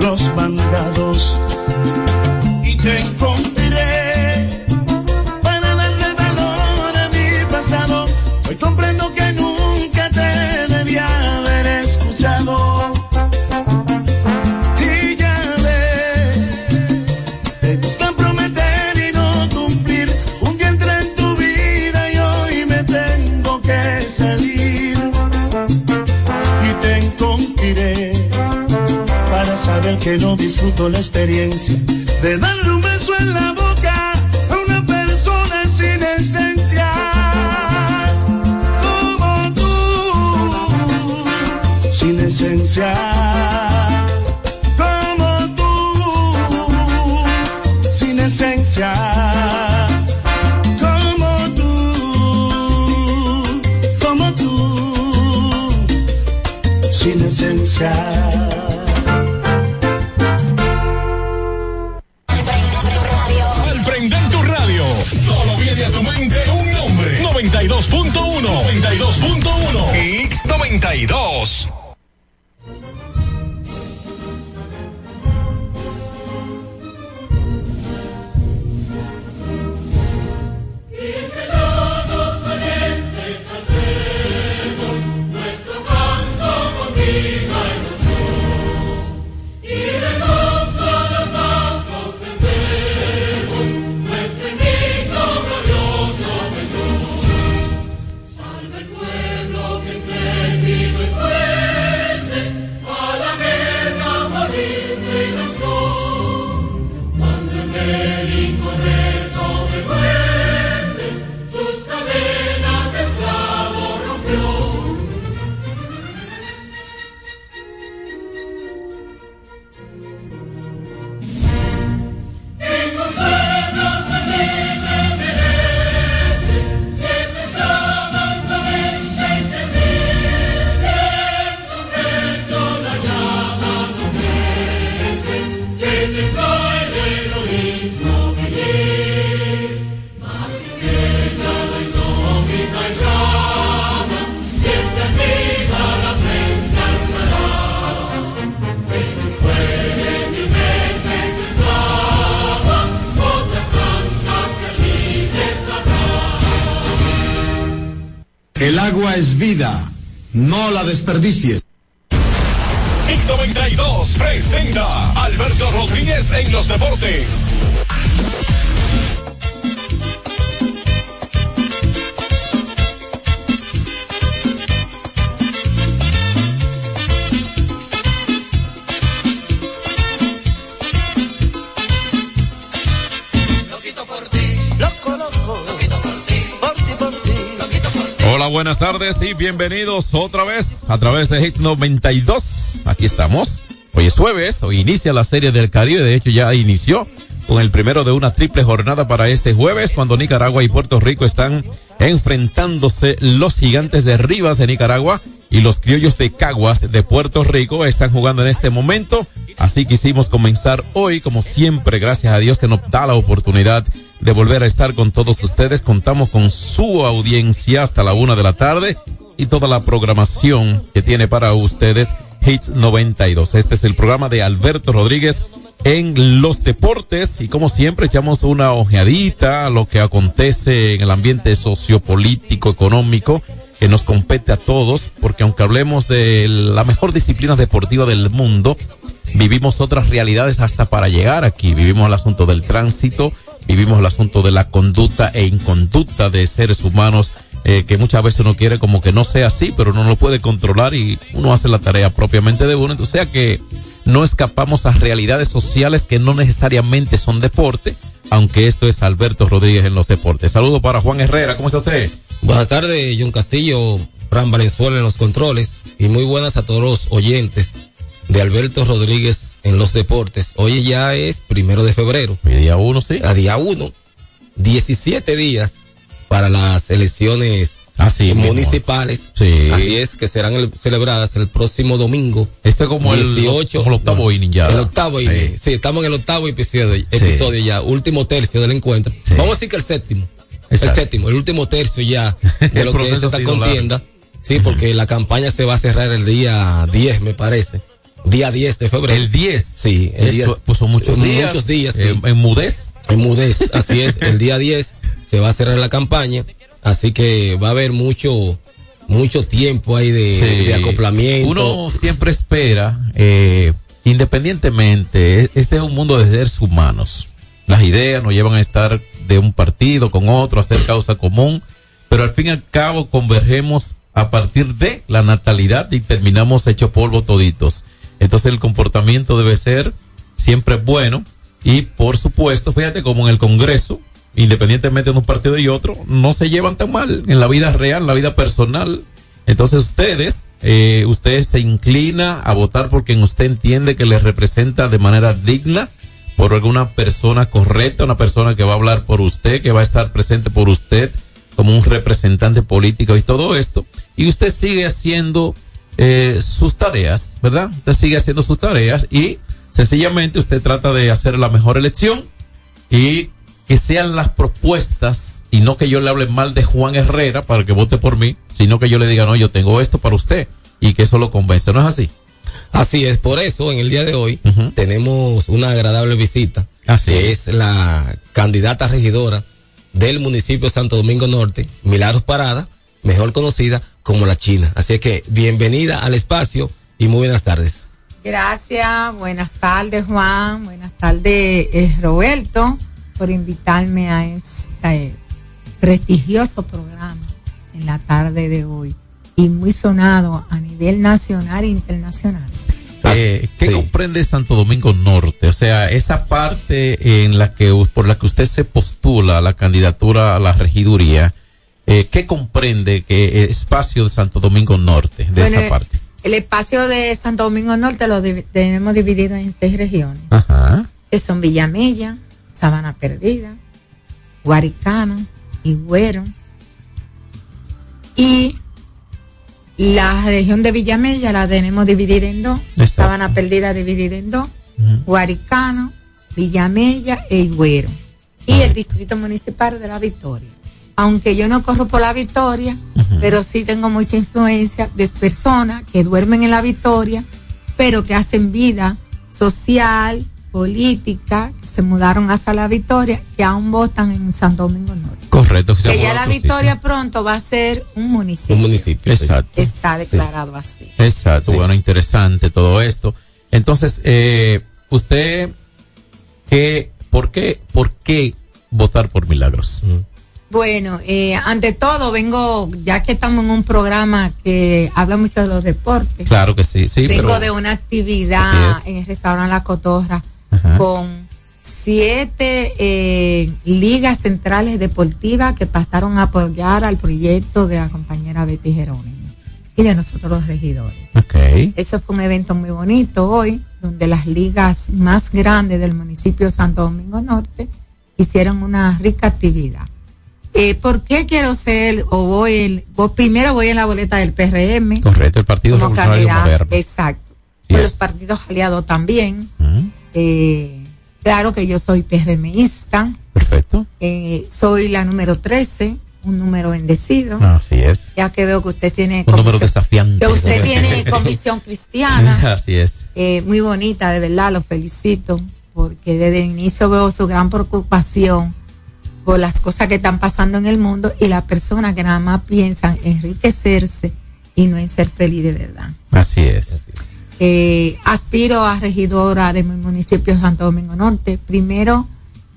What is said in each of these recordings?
los mandados. Y te la experiencia de darle desperdicies. Y bienvenidos otra vez a través de Hit 92. Aquí estamos. Hoy es jueves, hoy inicia la Serie del Caribe, de hecho ya inició con el primero de una triple jornada para este jueves, cuando Nicaragua y Puerto Rico están enfrentándose los gigantes de Rivas de Nicaragua y los criollos de Caguas de Puerto Rico están jugando en este momento. Así quisimos comenzar hoy, como siempre, gracias a Dios que nos da la oportunidad de volver a estar con todos ustedes. Contamos con su audiencia hasta la una de la tarde y toda la programación que tiene para ustedes Hits 92. Este es el programa de Alberto Rodríguez en los deportes y como siempre echamos una ojeadita a lo que acontece en el ambiente sociopolítico, económico que nos compete a todos, porque aunque hablemos de la mejor disciplina deportiva del mundo, vivimos otras realidades hasta para llegar aquí. Vivimos el asunto del tránsito, vivimos el asunto de la conducta e inconducta de seres humanos eh, que muchas veces uno quiere como que no sea así, pero uno no lo puede controlar y uno hace la tarea propiamente de uno. Entonces, o sea que no escapamos a realidades sociales que no necesariamente son deporte, aunque esto es Alberto Rodríguez en los deportes. Saludos para Juan Herrera, ¿cómo está usted? Buenas tardes, John Castillo, Fran Valenzuela en los controles y muy buenas a todos los oyentes de Alberto Rodríguez en los deportes. Hoy ya es primero de febrero. Hoy día uno, sí. A día uno. 17 días para las elecciones Así municipales. Sí. Así es, que serán el- celebradas el próximo domingo. Este es como el- 18, como el octavo no, inning ya. El octavo inning. Sí. estamos en el octavo episodio, episodio ya, último tercio del encuentro. Vamos a decir que el séptimo. Exacto. El séptimo, el último tercio ya de El lo que es esta contienda. Sí, porque la campaña se va a cerrar el día 10, me parece. Día 10 de febrero. El 10. Sí, el día- son muchos días. Muchos días, sí. En, mudez. En Mudez, así es, el día 10 se va a cerrar la campaña, así que va a haber mucho mucho tiempo ahí de, Sí. de acoplamiento. Uno siempre espera, eh, independientemente, e- este es un mundo de seres humanos. Las ideas nos llevan a estar de un partido con otro, a hacer causa común, pero al fin y al cabo convergemos a partir de la natalidad y terminamos hecho polvo toditos. Entonces el comportamiento debe ser siempre bueno y por supuesto, fíjate como en el Congreso, independientemente de un partido y otro, no se llevan tan mal en la vida real, en la vida personal. Entonces ustedes, eh, usted se inclina a votar por quien usted entiende que le representa de manera digna, por alguna persona correcta, una persona que va a hablar por usted, que va a estar presente por usted como un representante político y todo esto. Y usted sigue haciendo eh, sus tareas, ¿verdad? Usted sigue haciendo sus tareas y sencillamente usted trata de hacer la mejor elección y que sean las propuestas y no que yo le hable mal de Juan Herrera para que vote por mí, sino que yo le diga, no, yo tengo esto para usted y que eso lo convence. ¿No es así? Así es, por eso en el día de hoy tenemos una agradable visita. Así que es la candidata regidora del municipio de Santo Domingo Norte, Milagros Parada, mejor conocida como la China. Así es que bienvenida al espacio y muy buenas tardes. Gracias, buenas tardes Juan, buenas tardes eh, Roberto por invitarme a este prestigioso programa en la tarde de hoy y muy sonado a nivel nacional e internacional. Eh, ¿Qué Sí. comprende Santo Domingo Norte? O sea, esa parte en la que por la que usted se postula a la candidatura a la regiduría, eh, ¿qué comprende que eh, espacio de Santo Domingo Norte de Bueno, esa parte? El espacio de Santo Domingo Norte lo tenemos dividido en seis regiones, Ajá. que son Villamella, Sabana Perdida, Guaricano, Higüero. Y la región de Villamella la tenemos dividida en dos, Exacto. Sabana Perdida dividida en dos, Guaricano, Villamella e Higüero. Y el distrito municipal de la Victoria. Aunque yo no corro por la Victoria, pero sí tengo mucha influencia de personas que duermen en la Victoria, pero que hacen vida social, política, que se mudaron hacia la Victoria, que aún votan en Santo Domingo Norte. Correcto. Que llama ya la Victoria sitio. pronto va a ser un municipio. Un municipio. Exacto. Está declarado así. Exacto, Sí. bueno, interesante todo esto. Entonces, eh, usted, ¿qué, por qué, por qué votar por Milagros? Bueno, eh, ante todo vengo, ya que estamos en un programa que habla mucho de los deportes, Claro que sí, sí, vengo pero de una actividad en el restaurante La Cotorra Ajá. con siete eh, ligas centrales deportivas que pasaron a apoyar al proyecto de la compañera Betty Jerónimo y de nosotros los regidores. Ok. Eso fue un evento muy bonito hoy, donde las ligas más grandes del municipio de Santo Domingo Norte hicieron una rica actividad. Eh, ¿Por qué quiero ser o voy, voy- primero voy en la boleta del PRM Correcto, el Partido Revolucionario? Moderno. Exacto. Sí los partidos aliados también. Mm, Eh, claro que yo soy PRMista, Perfecto. eh, soy la número 13, un número bendecido. Así es. Ya que veo que usted tiene Un número desafiante. que usted tiene comisión cristiana. Así es. eh, muy bonita, de verdad, lo felicito, porque desde el inicio veo su gran preocupación por las cosas que están pasando en el mundo y las personas que nada más piensan enriquecerse y no en ser feliz de verdad. Así es. Eh, aspiro a regidora de mi municipio de Santo Domingo Norte. Primero,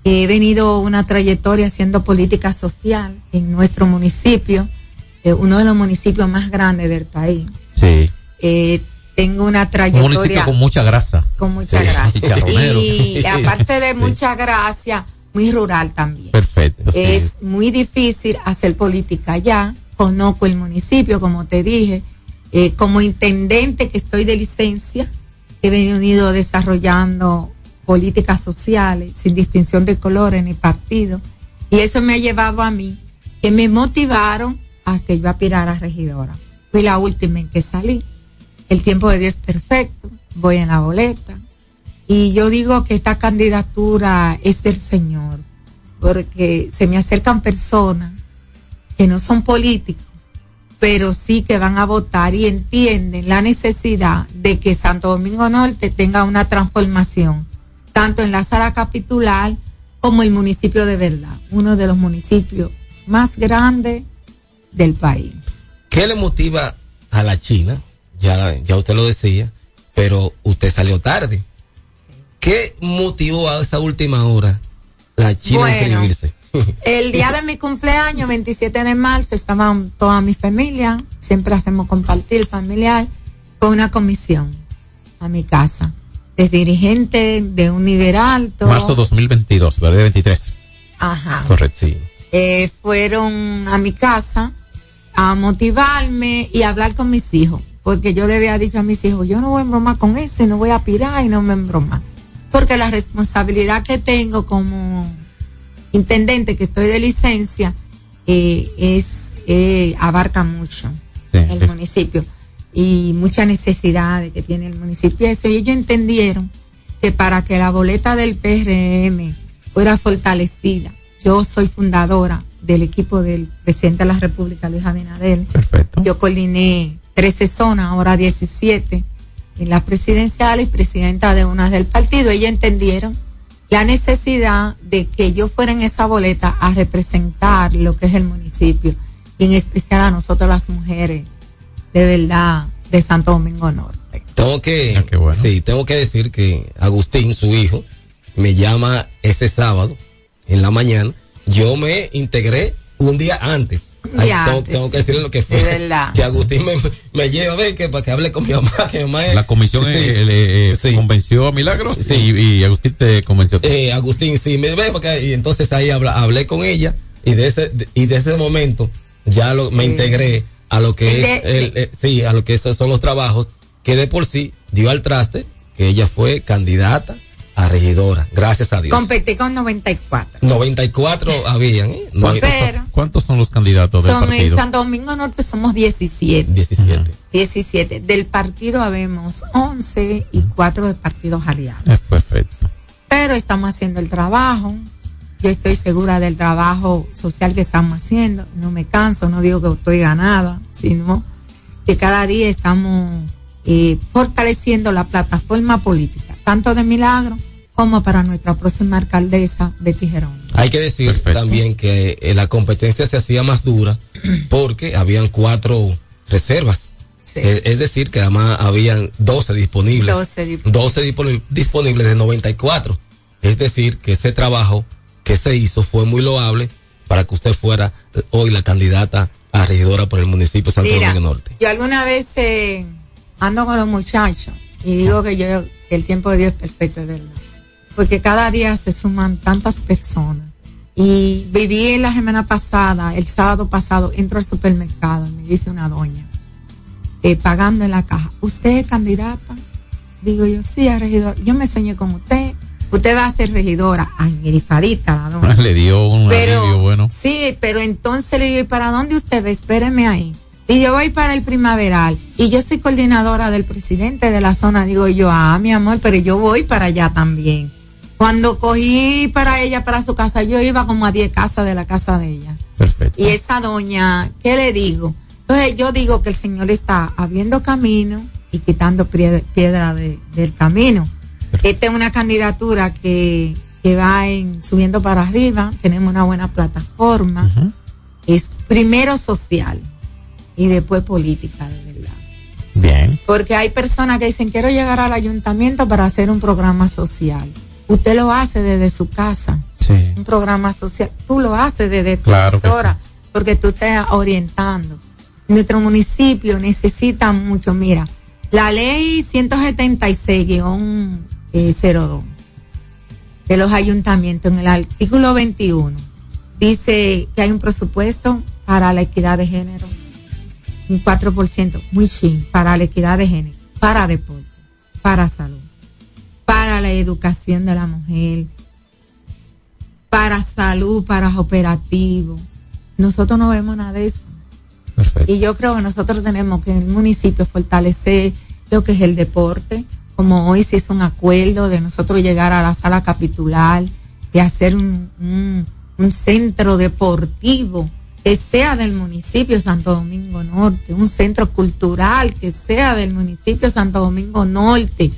he venido una trayectoria haciendo política social en nuestro municipio, eh, uno de los municipios más grandes del país. Sí. Eh, tengo una Un trayectoria municipio con mucha grasa. con mucha Sí, gracia. chicharronero. Y aparte de Sí. mucha gracia, muy rural también. Perfecto. sí. Es muy difícil hacer política allá. Conozco el municipio, como te dije. Eh, como intendente que estoy de licencia, he venido desarrollando políticas sociales sin distinción de colores ni partido. Y eso me ha llevado a mí, que me motivaron a que yo aspirara a regidora. Fui la última en que salí. El tiempo de Dios es perfecto. Voy en la boleta. Y yo digo que esta candidatura es del Señor, porque se me acercan personas que no son políticos, pero sí que van a votar y entienden la necesidad de que Santo Domingo Norte tenga una transformación, tanto en la sala capitular como el municipio de verdad, uno de los municipios más grandes del país. ¿Qué le motiva a la China? Ya, ya usted lo decía, pero usted salió tarde. ¿Qué motivó a esa última hora la China a inscribirse? El día de mi cumpleaños, 27 de marzo, estaban toda mi familia, siempre hacemos compartir familiar, fue una comisión a mi casa, de dirigente de un nivel alto. Marzo 2022, ¿verdad? 23. Ajá. Correcto. Sí. Eh, fueron a mi casa a motivarme y a hablar con mis hijos, porque yo le había dicho a mis hijos, yo no voy a bromar con ese, no voy a pirar y no me embromar, porque la responsabilidad que tengo como intendente que estoy de licencia eh, es eh, abarca mucho Sí, el sí. municipio y muchas necesidades que tiene el municipio eso y ellos entendieron que para que la boleta del PRM fuera fortalecida yo soy fundadora del equipo del presidente de la República Luis Abinader Perfecto. yo coordiné 13 zonas, ahora 17 en las presidenciales y presidenta de una del partido. Ellos entendieron la necesidad de que yo fuera en esa boleta a representar lo que es el municipio y en especial a nosotros las mujeres de verdad de Santo Domingo Norte. Tengo que, Ah, bueno. sí, tengo que decir que Agustín, su hijo, me llama ese sábado en la mañana. Yo me integré un día antes. Ay, tengo, tengo que decirle lo que fue. De verdad. Que Agustín me, me lleva, ven, que para que hable con mi mamá, que mi mamá es- La comisión Sí. eh, le, eh, Sí. convenció a Milagros Sí. y, y Agustín te convenció. Eh, Agustín, sí, me ve, porque, y entonces ahí habla- hablé con ella y de ese, de- y de ese momento ya lo, me Sí. integré a lo que De- es, el, eh, sí, a lo que esos son los trabajos que de por sí dio al traste que ella fue candidata a regidora, gracias a Dios. Competí con 94. 94 habían, ¿eh? No, ¿Cuántos, pero- cuántos son los candidatos del Son en partido? Santo Domingo Norte somos 17. 17. 17. Del partido habemos 11 y 4 de partidos aliados. Es perfecto. pero estamos haciendo el trabajo. Yo estoy segura del trabajo social que estamos haciendo. No me canso, no digo que estoy ganada, sino que cada día estamos eh, fortaleciendo la plataforma política, tanto de Milagro como para nuestra próxima alcaldesa de Tijerón. Hay que decir Perfecto. también que eh, la competencia se hacía más dura porque habían cuatro reservas. Sí. Eh, es decir, que además habían 12 disponibles. 12 disponibles. 12 disponi- disponibles de 94. Es decir, que ese trabajo que se hizo fue muy loable para que usted fuera eh, hoy la candidata a regidora por el municipio de Santo Mira, Domingo Norte. yo alguna vez eh, ando con los muchachos y digo que yo el tiempo de Dios es perfecto, es verdad. Porque cada día se suman tantas personas. Y viví la semana pasada, el sábado pasado, entro al supermercado y me dice una doña, eh, pagando en la caja, ¿usted es candidata? Digo yo, sí, a regidora. Yo me soñé con usted. Usted va a ser regidora. Ay, grifadita la doña. Le dio un Pero, alivio bueno. sí, pero entonces le digo, ¿y para dónde usted va? Espéreme ahí. Y yo voy para el primaveral. Y yo soy coordinadora del presidente de la zona. Digo yo, ah, mi amor, pero yo voy para allá también. Cuando cogí para ella, para su casa, yo iba como a 10 casas de la casa de ella. Perfecto. Y esa doña, ¿qué le digo? Entonces yo digo que el Señor está abriendo camino y quitando piedra de- del camino. Esta es una candidatura que, que va en, subiendo para arriba, tenemos una buena plataforma, es primero social y después política, de verdad. Bien. Porque hay personas que dicen, quiero llegar al ayuntamiento para hacer un programa social. Usted lo hace desde su casa Sí. un programa social, tú lo haces desde tu Claro sí. porque tú estás orientando. Nuestro municipio necesita mucho, mira, la ley 176-02 eh, de los ayuntamientos en el artículo 21 dice que hay un presupuesto para la equidad de género, un 4%, muy chin, para la equidad de género, para deporte, para salud, para la educación de la mujer, para salud, para operativos. Nosotros no vemos nada de eso. Perfecto. Y yo creo que nosotros tenemos que en el municipio fortalecer lo que es el deporte, como hoy se hizo un acuerdo de nosotros llegar a la sala capitular y hacer un, un, un centro deportivo que sea del municipio Santo Domingo Norte, un centro cultural que sea del municipio Santo Domingo Norte.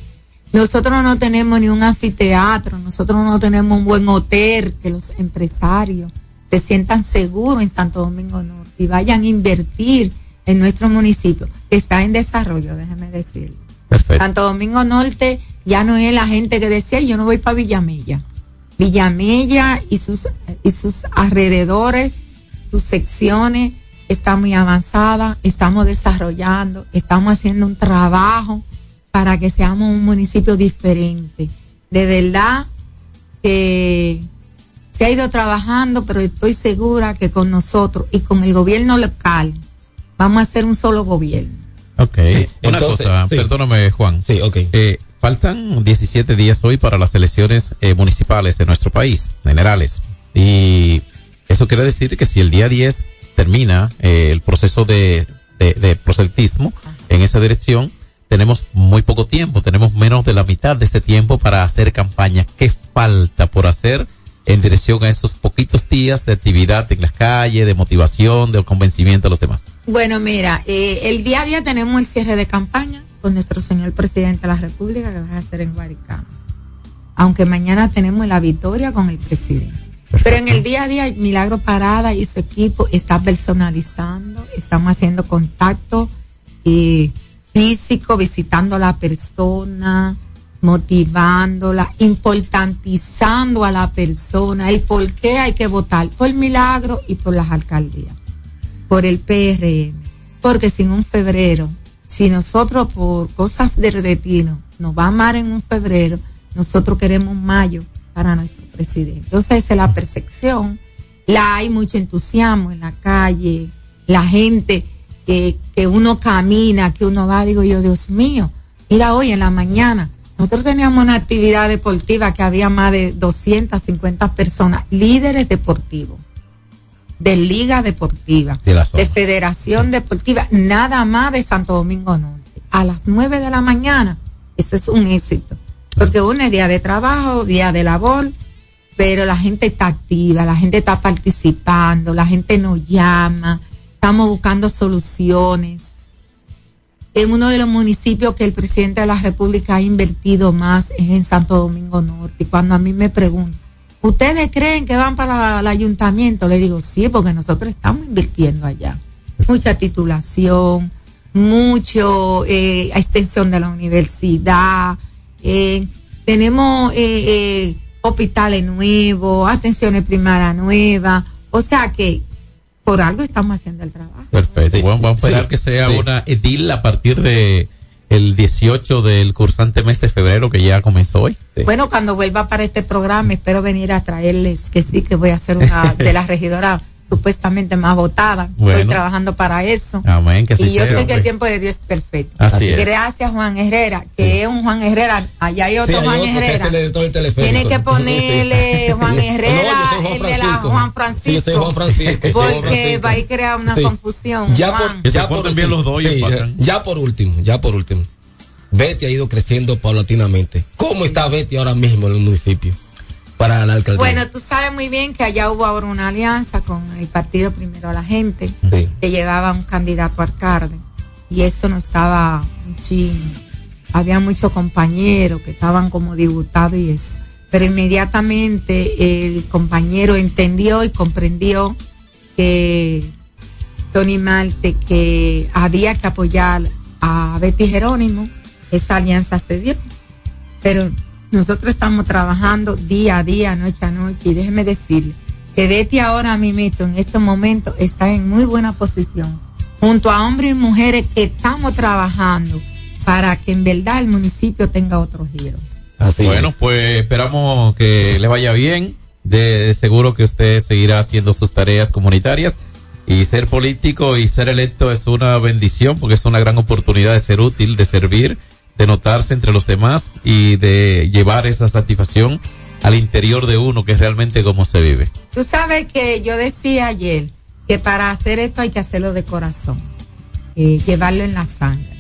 Nosotros no tenemos ni un anfiteatro, nosotros no tenemos un buen hotel, que los empresarios se sientan seguros en Santo Domingo Norte y vayan a invertir en nuestro municipio, que está en desarrollo, déjeme decirlo. Perfecto. Santo Domingo Norte ya no es la gente que decía, yo no voy para Villamella. Villamella y sus, y sus alrededores, sus secciones están muy avanzadas, estamos desarrollando, estamos haciendo un trabajo para que seamos un municipio diferente. De verdad que se ha ido trabajando, pero estoy segura que con nosotros y con el gobierno local vamos a hacer un solo gobierno. Ok. Una Entonces, cosa, sí. perdóname, Juan. Sí, ok. Eh, faltan 17 días hoy para las elecciones eh, municipales de nuestro país, generales. Y eso quiere decir que si el día 10 termina eh, el proceso de, de, proselitismo en esa dirección, tenemos muy poco tiempo, tenemos menos de la mitad de ese tiempo para hacer campaña. ¿Qué falta por hacer en dirección a esos poquitos días de actividad en las calles, de motivación, de convencimiento de los demás? Bueno, mira, eh, el día a día tenemos el cierre de campaña con nuestro señor presidente de la República que va a hacer en Guaricano. Aunque mañana tenemos la victoria con el presidente. Pero en el día a día, Milagro Parada y su equipo está personalizando, estamos haciendo contacto eh, físico, visitando a la persona, motivándola, importantizando a la persona, el por qué hay que votar por Milagro y por las alcaldías por el PRM. Porque sin un febrero, si nosotros por cosas de retiro nos va a amar en un febrero, nosotros queremos mayo para nuestro presidente. Entonces esa es la percepción. La hay mucho entusiasmo en la calle, la gente que, que uno camina, que uno va, digo yo, Dios mío, mira hoy en la mañana. Nosotros teníamos una actividad deportiva que había más de 250 personas, líderes deportivos de Liga Deportiva, De la. Federación Deportiva, nada más de Santo Domingo Norte. A las 9 de la mañana, eso es un éxito. Porque uno es día de trabajo, día de labor, pero la gente está activa, la gente está participando, la gente nos llama, estamos buscando soluciones. En uno de los municipios que el presidente de la República ha invertido más es en Santo Domingo Norte. Y cuando a mí me preguntan, ¿ustedes creen que van para el ayuntamiento? Le digo, sí, porque nosotros estamos invirtiendo allá. Mucha titulación, mucho eh, extensión de la universidad, eh, tenemos eh, eh, hospitales nuevos, atenciones primarias nuevas, o sea que por algo estamos haciendo el trabajo. Perfecto. Sí. Bueno, vamos a esperar Sí. que sea Sí. una edil a partir de el 18 del cursante mes de febrero que ya comenzó hoy. Sí. Bueno, cuando vuelva para este programa, espero venir a traerles que sí, que voy a ser una de las regidoras supuestamente más votadas. Bueno. Estoy trabajando para eso. Amén, que así y yo sea, sé que el tiempo de Dios es perfecto. Así es. Gracias, Juan Herrera, que es un Juan Herrera. Allá hay otro Sí, hay Juan otro que es Herrera. el. Tiene que ponerle Sí. Juan No, Herrera, soy Juan el de la Francisco. Juan Francisco. Sí, yo soy Juan Francisco. Porque va a ir crear una Sí. confusión. Ya Juan. por, Que se ya por, porten bien los dos y sí, pasan. ya por último, ya por último. Betty ha ido creciendo paulatinamente. ¿Cómo está Betty ahora mismo en el municipio? Para la alcaldía. Bueno, tú sabes muy bien que allá hubo ahora una alianza con el partido Primero a la Gente, Sí. que llevaba un candidato a alcalde. Y eso no estaba un chin. Había muchos compañeros que estaban como diputados y eso. Pero inmediatamente el compañero entendió y comprendió que Tony Marte, que había que apoyar a Betty Jerónimo, esa alianza se dio. Pero nosotros estamos trabajando día a día, noche a noche, y déjeme decirle que Betty ahora mismo, en estos momentos, está en muy buena posición, junto a hombres y mujeres que estamos trabajando para que en verdad el municipio tenga otro giro. Así bueno, es. pues esperamos que le vaya bien. De seguro que usted seguirá haciendo sus tareas comunitarias. Y ser político y ser electo es una bendición porque es una gran oportunidad de ser útil, de servir, de notarse entre los demás y de llevar esa satisfacción al interior de uno, que es realmente como se vive. Tú sabes que yo decía ayer que para hacer esto hay que hacerlo de corazón, eh, llevarlo en la sangre,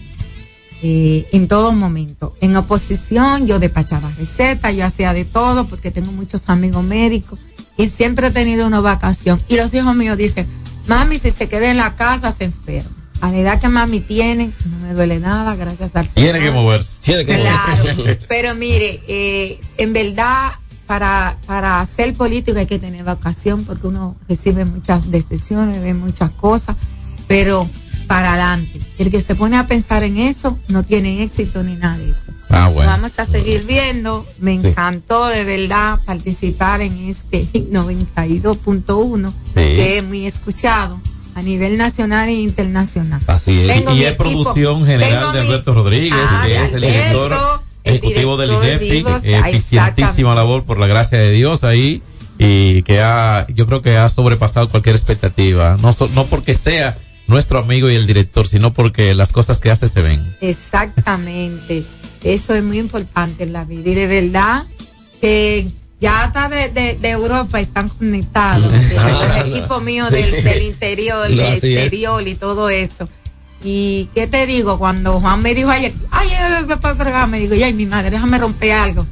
eh, en todo momento. En oposición yo despachaba recetas, yo hacía de todo porque tengo muchos amigos médicos y siempre he tenido una vacación. Y los hijos míos dicen, Mami, si se queda en la casa, se enferma. A la edad que mami tiene, no me duele nada, gracias al Señor. Tiene que moverse. Tiene que Claro, moverse. pero mire, eh, en verdad, para, para ser político hay que tener vocación porque uno recibe muchas decisiones, ve muchas cosas, pero para adelante. El que se pone a pensar en eso no tiene éxito ni nada de eso. Ah, bueno. Vamos a seguir viendo. Me Sí. encantó de verdad participar en este Hit 92.1, Sí. que es muy escuchado a nivel nacional e internacional. Así es. Tengo y es equipo. producción general Tengo de mi- Alberto Rodríguez, Ah, que es el director el ejecutivo del INEFI, eficientísima labor por la gracia de Dios ahí y que ha, yo creo que ha sobrepasado cualquier expectativa, no, so- no porque sea nuestro amigo y el director, sino porque las cosas que hace se ven. Exactamente. Eso es muy importante en la vida. Y de verdad que ya hasta de, de, de Europa están conectados. de los equipos míos sí. del, del interior, No, del así es. exterior y todo eso. Y qué te digo, cuando Juan me dijo ayer, ay, ay, ay, para acá", me digo, ay, mi madre, déjame romper algo.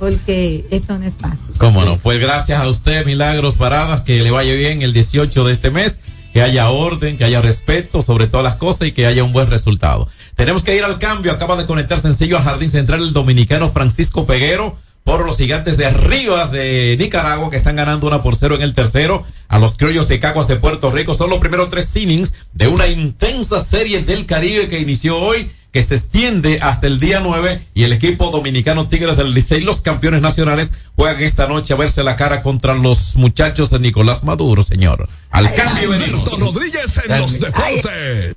Porque esto no es fácil. ¿Cómo no? Pues gracias a usted, Milagros Paradas, que le vaya bien el 18 de este mes, que haya orden, que haya respeto sobre todas las cosas y que haya un buen resultado. Tenemos que ir al cambio, acaba de conectar sencillo al Jardín Central el dominicano Francisco Peguero por los gigantes de arriba de Nicaragua que están ganando una por cero en el tercero a los criollos de Caguas de Puerto Rico. Son los primeros tres innings de una intensa serie del Caribe que inició hoy que se extiende hasta el día 9 y el equipo dominicano Tigres del Licey, los campeones nacionales, juegan esta noche a verse la cara contra los muchachos de Nicolás Maduro, señor. Al cambio venimos. Rodríguez en los deportes.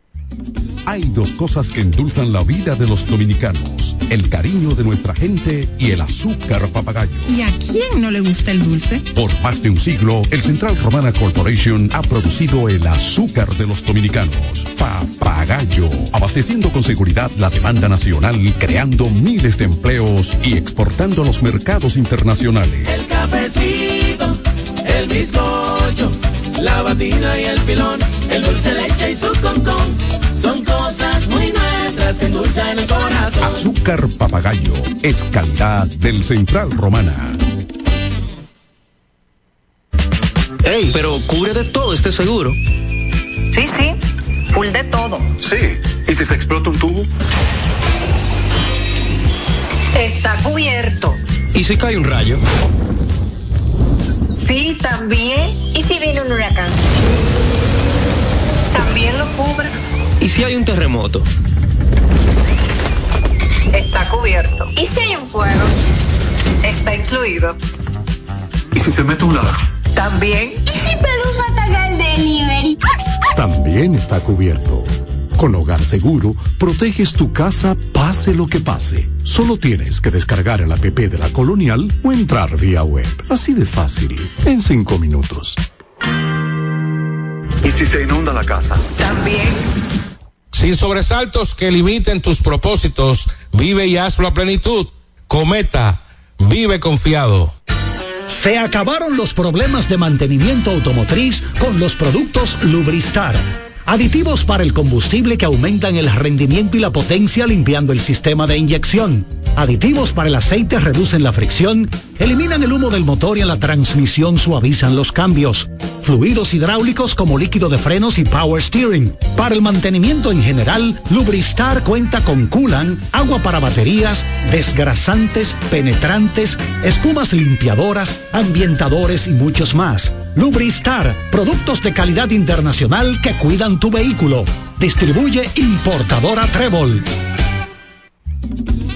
Hay dos cosas que endulzan la vida de los dominicanos, el cariño de nuestra gente y el azúcar papagayo. ¿Y a quién no le gusta el dulce? Por más de un siglo, el Central Romana Corporation ha producido el azúcar de los dominicanos, papagayo, abasteciendo con seguridad la demanda nacional, creando miles de empleos y exportando a los mercados internacionales. El cafecito, el bizcocho, la batida y el filón, el dulce leche y su concón. Son cosas muy nuestras que endulzan el corazón. Azúcar papagayo es calidad del Central Romana. Ey, pero cubre de todo este seguro. Sí, sí, full de todo. Sí. ¿Y si se explota un tubo? Está cubierto. ¿Y si cae un rayo? Sí, también. ¿Y si viene un huracán? También lo cubre. ¿Y si hay un terremoto? Está cubierto. ¿Y si hay un fuego? Está incluido. ¿Y si se mete un lado? También. ¿Y si Pelusa ataca el delivery? También está cubierto. Con Hogar Seguro, proteges tu casa pase lo que pase. Solo tienes que descargar el app de la Colonial o entrar vía web. Así de fácil, en cinco minutos. ¿Y si se inunda la casa? También. Sin sobresaltos que limiten tus propósitos, vive y hazlo a plenitud. Cometa, vive confiado. Se acabaron los problemas de mantenimiento automotriz con los productos Lubristar. Aditivos para el combustible que aumentan el rendimiento y la potencia limpiando el sistema de inyección. Aditivos para el aceite reducen la fricción, eliminan el humo del motor y en la transmisión suavizan los cambios. Fluidos hidráulicos como líquido de frenos y power steering. Para el mantenimiento en general, Lubristar cuenta con coolant, agua para baterías, desgrasantes, penetrantes, espumas limpiadoras, ambientadores y muchos más. Lubristar, productos de calidad internacional que cuidan tu vehículo. Distribuye importadora Trébol.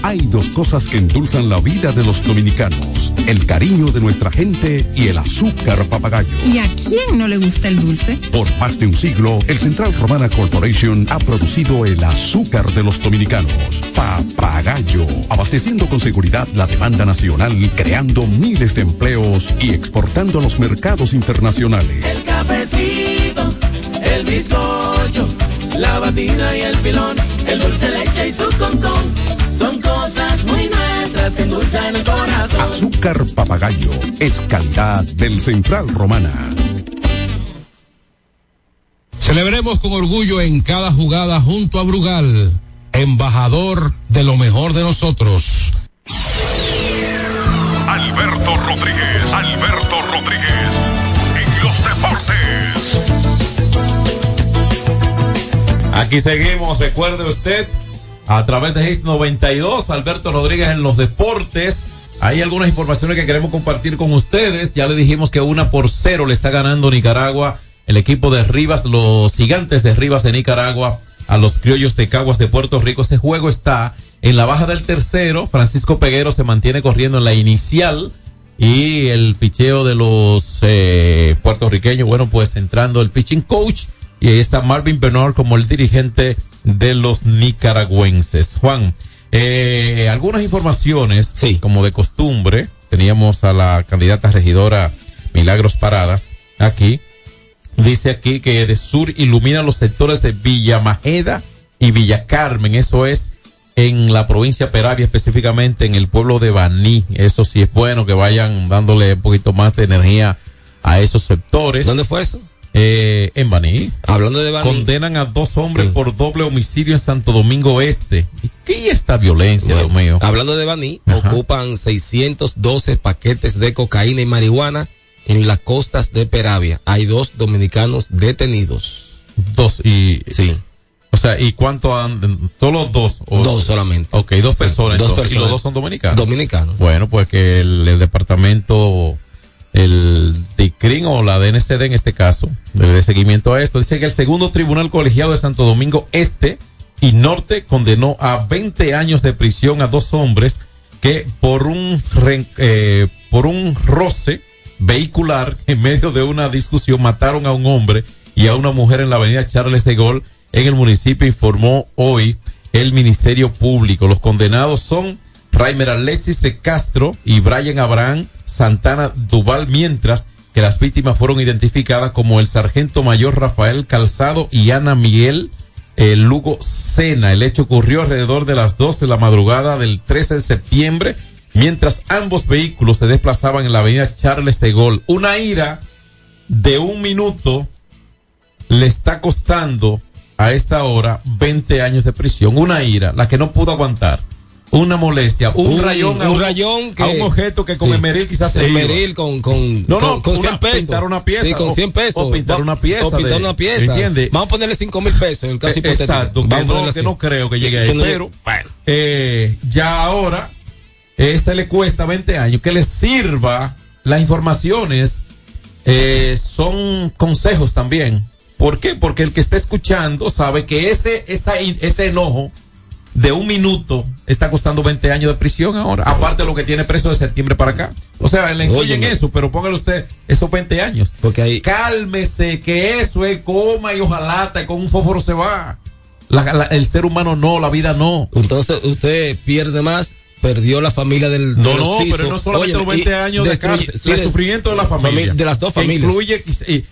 Hay dos cosas que endulzan la vida de los dominicanos, el cariño de nuestra gente y el azúcar papagayo. ¿Y a quién no le gusta el dulce? Por más de un siglo, el Central Romana Corporation ha producido el azúcar de los dominicanos, papagayo, abasteciendo con seguridad la demanda nacional, creando miles de empleos y exportando a los mercados internacionales. El cafecito, el bizcocho, la batida y el filón, el dulce leche y su concón. Son cosas muy nuestras que endulzan el corazón. Azúcar papagayo es calidad del Central Romana. Celebremos con orgullo en cada jugada junto a Brugal, embajador de lo mejor de nosotros. Alberto Rodríguez, Alberto Rodríguez, en los deportes. Aquí seguimos, recuerde usted, a través de Hits 92, Alberto Rodríguez en los deportes. Hay algunas informaciones que queremos compartir con ustedes. Ya le dijimos que una por cero le está ganando Nicaragua, el equipo de Rivas, los gigantes de Rivas de Nicaragua, a los criollos de Caguas de Puerto Rico. Este juego está en la baja del tercero. Francisco Peguero se mantiene corriendo en la inicial. Y el picheo de los eh, puertorriqueños, bueno, pues entrando el pitching coach. Y ahí está Marvin Bernard como el dirigente de los nicaragüenses. Juan, eh, algunas informaciones, sí. como de costumbre, teníamos a la candidata regidora Milagros Parada aquí. Dice aquí que de sur ilumina los sectores de Villa Majeda y Villa Carmen. Eso es en la provincia Peravia, específicamente en el pueblo de Baní. Eso sí es bueno que vayan dándole un poquito más de energía a esos sectores. ¿Dónde fue eso? Eh, en Baní. Hablando de Baní. Condenan a dos hombres sí. por doble homicidio en Santo Domingo Este. ¿Y qué es esta violencia, bueno, Dios mío? Hablando de Baní, Ajá. ocupan 612 paquetes de cocaína y marihuana en las costas de Peravia. Hay dos dominicanos detenidos. Dos y sí. O sea, ¿y cuánto han? ¿Solo dos? O, dos solamente. Ok, dos personas. Dos entonces, personas. ¿Y los dos son dominicanos? Dominicanos. Bueno, pues que el, el departamento, el DICRIN o la DNCD en este caso, de seguimiento a esto, dice que el segundo tribunal colegiado de Santo Domingo Este y Norte condenó a 20 años de prisión a dos hombres que por un, eh, por un roce vehicular en medio de una discusión mataron a un hombre y a una mujer en la avenida Charles de Gaulle en el municipio, informó hoy el Ministerio Público. Los condenados son Raimer Alexis de Castro y Brian Abraham Santana Duval, mientras que las víctimas fueron identificadas como el sargento mayor Rafael Calzado y Ana Miguel eh, Lugo Sena. El hecho ocurrió alrededor de las 12 de la madrugada del 13 de septiembre, mientras ambos vehículos se desplazaban en la avenida Charles de Gaulle. Una ira de un minuto le está costando a esta hora 20 años de prisión. Una ira, la que no pudo aguantar. Una molestia, un, un rayón, a un, un, rayón que, a un objeto que con sí, emeril quizás se emeril con, con, no, no, con, con una, 100 pesos. pintar una pieza. Sí, con 100 pesos. O, o pintar una pieza. O pintar de, una pieza. ¿Entiendes? Vamos a ponerle 5 mil pesos en el caso eh, hipotético. Exacto, Vamos que, no, que no creo que llegue ahí. no pero, bueno. eh, ya ahora, eh, se le cuesta 20 años. Que le sirva las informaciones, eh, son consejos también. ¿Por qué? Porque el que está escuchando sabe que ese, esa, ese enojo de un minuto está costando 20 años de prisión ahora. Aparte de lo que tiene preso de septiembre para acá. O sea, le incluyen Óyeme. eso, pero póngale usted esos 20 años. Porque ahí. Cálmese, que eso es coma y ojalá y con un fósforo se va. La, la, el ser humano no, la vida no. Entonces usted pierde más perdió la familia del no no pero no solamente Oye, los 20 años de cárcel sí, el sufrimiento de la familia de las dos familias incluye sí,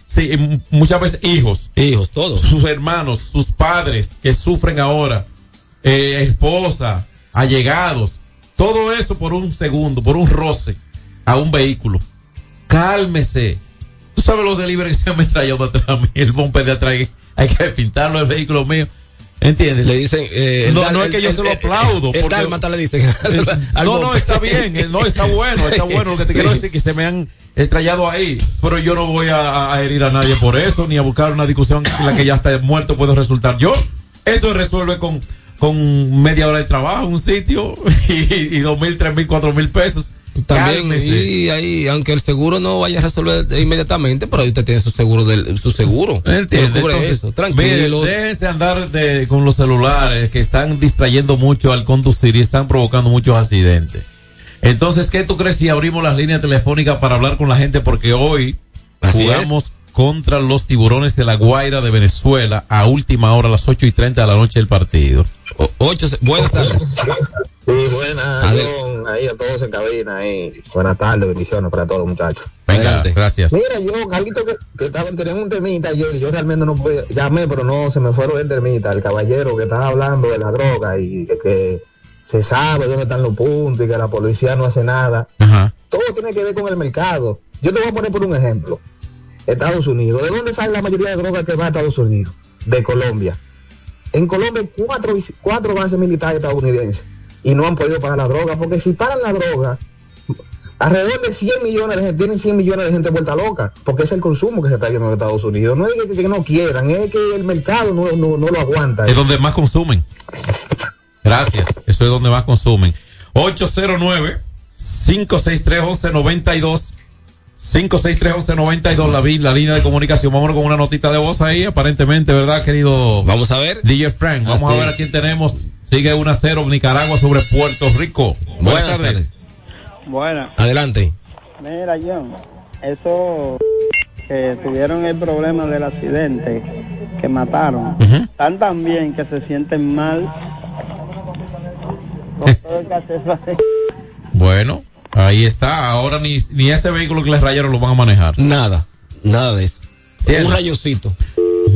muchas veces hijos hijos todos sus hermanos sus padres que sufren ahora eh, esposa allegados todo eso por un segundo por un roce a un vehículo cálmese tú sabes los delivery que se han atrayado atrás a mí el bombe de atrás hay que pintarlo el vehículo mío ¿Entiendes? Le dicen. Eh, no, no es que yo se lo aplaudo. El, porque, el le dicen. no, no, está bien. No, está bueno. Está bueno. Lo que te quiero decir que se me han estrellado ahí. Pero yo no voy a, a, herir a nadie por eso, ni a buscar una discusión en la que ya está muerto puedo resultar yo. Eso resuelve con, con media hora de trabajo, un sitio, y, dos mil, tres mil, cuatro mil pesos. También, Cálmese. y ahí, aunque el seguro no vaya a resolver inmediatamente, pero ahí usted tiene su seguro del, su seguro. Entiende, entonces, eso. Tranquilos. mire, déjense andar de- con los celulares que están distrayendo mucho al conducir y están provocando muchos accidentes. Entonces, ¿qué tú crees si abrimos las líneas telefónicas para hablar con la gente? Porque hoy Así jugamos contra los tiburones de la Guaira de Venezuela a última hora, a las 8 y 30 de la noche del partido. O- ocho, buenas tardes. Sí, buenas, Adel- John, ahí a todos en cabina, ahí. Buenas tardes, bendiciones para todos, muchachos. Venga, Adelante. gracias. Mira, yo, Carlito, que, que estaba teniendo un temita ayer, y yo realmente no pude, llamé, pero no, se me fueron el temita, el caballero que estaba hablando de la droga y que, que se sabe dónde están los puntos y que la policía no hace nada. Ajá. Todo tiene que ver con el mercado. Yo te voy a poner por un ejemplo. Estados Unidos. ¿De dónde sale la mayoría de droga que va a Estados Unidos? De Colombia. En Colombia hay cuatro, cuatro bases militares estadounidenses y no han podido pagar la droga, porque si paran la droga, alrededor de 100 millones de gente, tienen 100 millones de gente vuelta loca, porque es el consumo que se está viendo en Estados Unidos. No es que, que no quieran, es que el mercado no, no, no lo aguanta. Es donde más consumen. Gracias. Eso es donde más consumen. 809-563-1192. 563-1192, la, vi- la línea de comunicación. Vámonos con una notita de voz ahí, aparentemente, ¿verdad, querido? Vamos a ver. DJ Frank. Vamos Así a ver a quién tenemos. Sigue 1 a 0 Nicaragua sobre Puerto Rico. Buenas, Buenas tardes. tardes. Bueno, Adelante. mira, John, eso que tuvieron el problema del accidente que mataron, están tan bien que se sienten mal. Con todo el que hace eso. Bueno, ahí está. Ahora ni, ni ese vehículo que les rayaron lo van a manejar. Nada, nada de eso. Un rayocito.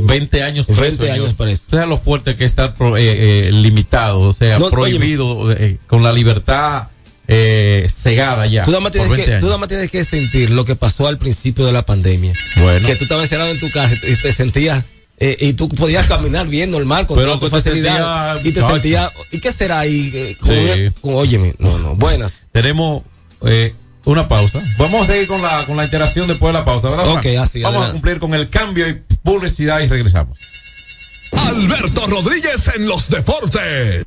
20 años preso. 20 años preso. O sea, lo fuerte que está pro- eh, eh, limitado, o sea, No, prohibido, eh, con la libertad eh, cegada ya. Tú nada, más tienes 20 que, tú años. nada más tienes que sentir lo que pasó al principio de la pandemia. Bueno. Que tú estabas encerrado en tu casa y te sentías, eh, y tú podías caminar bien normal con Pero toda tu facilidad. y te sentías, ¿y qué será ahí? Eh, con Sí. una- con- óyeme, no, no, buenas. Tenemos eh, una pausa. Vamos a seguir con la, con la interacción después de la pausa, ¿verdad? Ok, así, Vamos a cumplir con el cambio y publicidad y regresamos. Alberto Rodríguez en los deportes.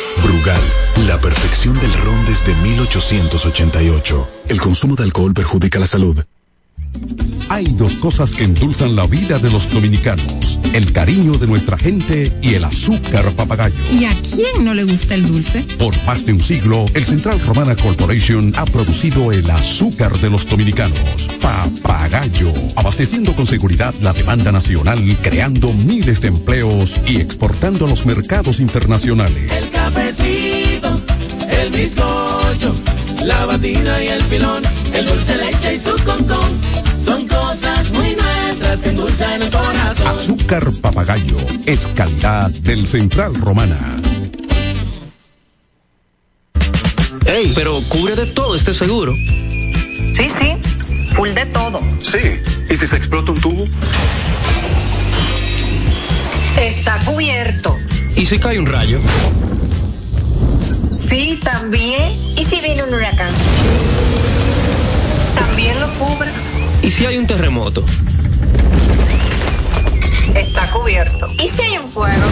Brugal, la perfección del ron desde 1888. El consumo de alcohol perjudica la salud. Hay dos cosas que endulzan la vida de los dominicanos, el cariño de nuestra gente y el azúcar papagayo. ¿Y a quién no le gusta el dulce? Por más de un siglo, el Central Romana Corporation ha producido el azúcar de los dominicanos, papagayo, abasteciendo con seguridad la demanda nacional, creando miles de empleos y exportando a los mercados internacionales. El cafecito, el bizcocho, la batida y el filón, el dulce leche y su concón. Son cosas muy nuestras que endulzan el corazón. Azúcar papagayo es calidad del Central Romana. Ey, pero cubre de todo este seguro. Sí, sí, full de todo. Sí. ¿Y si se explota un tubo? Está cubierto. ¿Y si cae un rayo? Sí, también. ¿Y si viene un huracán? También lo cubre. ¿Y si hay un terremoto? Está cubierto. ¿Y si hay un fuego?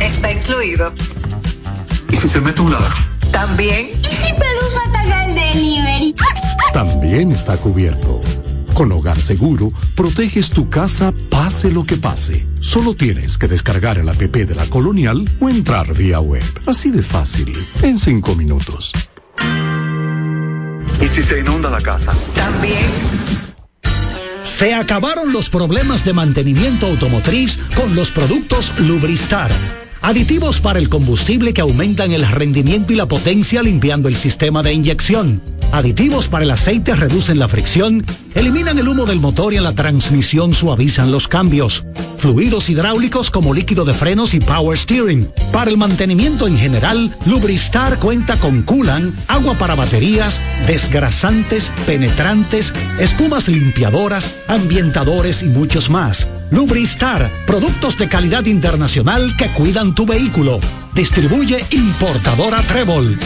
Está incluido. ¿Y si se mete un ladrón? También. ¿Y si Pelusa ataca el delivery? También está cubierto. Con Hogar Seguro, proteges tu casa pase lo que pase. Solo tienes que descargar el app de la Colonial o entrar vía web. Así de fácil, en cinco minutos. ¿Y si se inunda la casa? También. Se acabaron los problemas de mantenimiento automotriz con los productos Lubristar. Aditivos para el combustible que aumentan el rendimiento y la potencia limpiando el sistema de inyección. Aditivos para el aceite reducen la fricción, eliminan el humo del motor y en la transmisión suavizan los cambios. Fluidos hidráulicos como líquido de frenos y power steering. Para el mantenimiento en general, Lubristar cuenta con coolant, agua para baterías, desgrasantes, penetrantes, espumas limpiadoras, ambientadores y muchos más. Lubristar, productos de calidad internacional que cuidan tu vehículo. Distribuye importadora Trébol.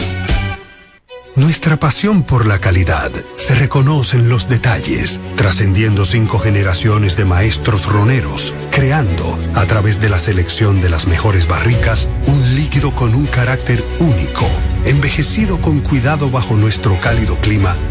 Nuestra pasión por la calidad se reconoce en los detalles, trascendiendo cinco generaciones de maestros roneros, creando, a través de la selección de las mejores barricas, un líquido con un carácter único, envejecido con cuidado bajo nuestro cálido clima,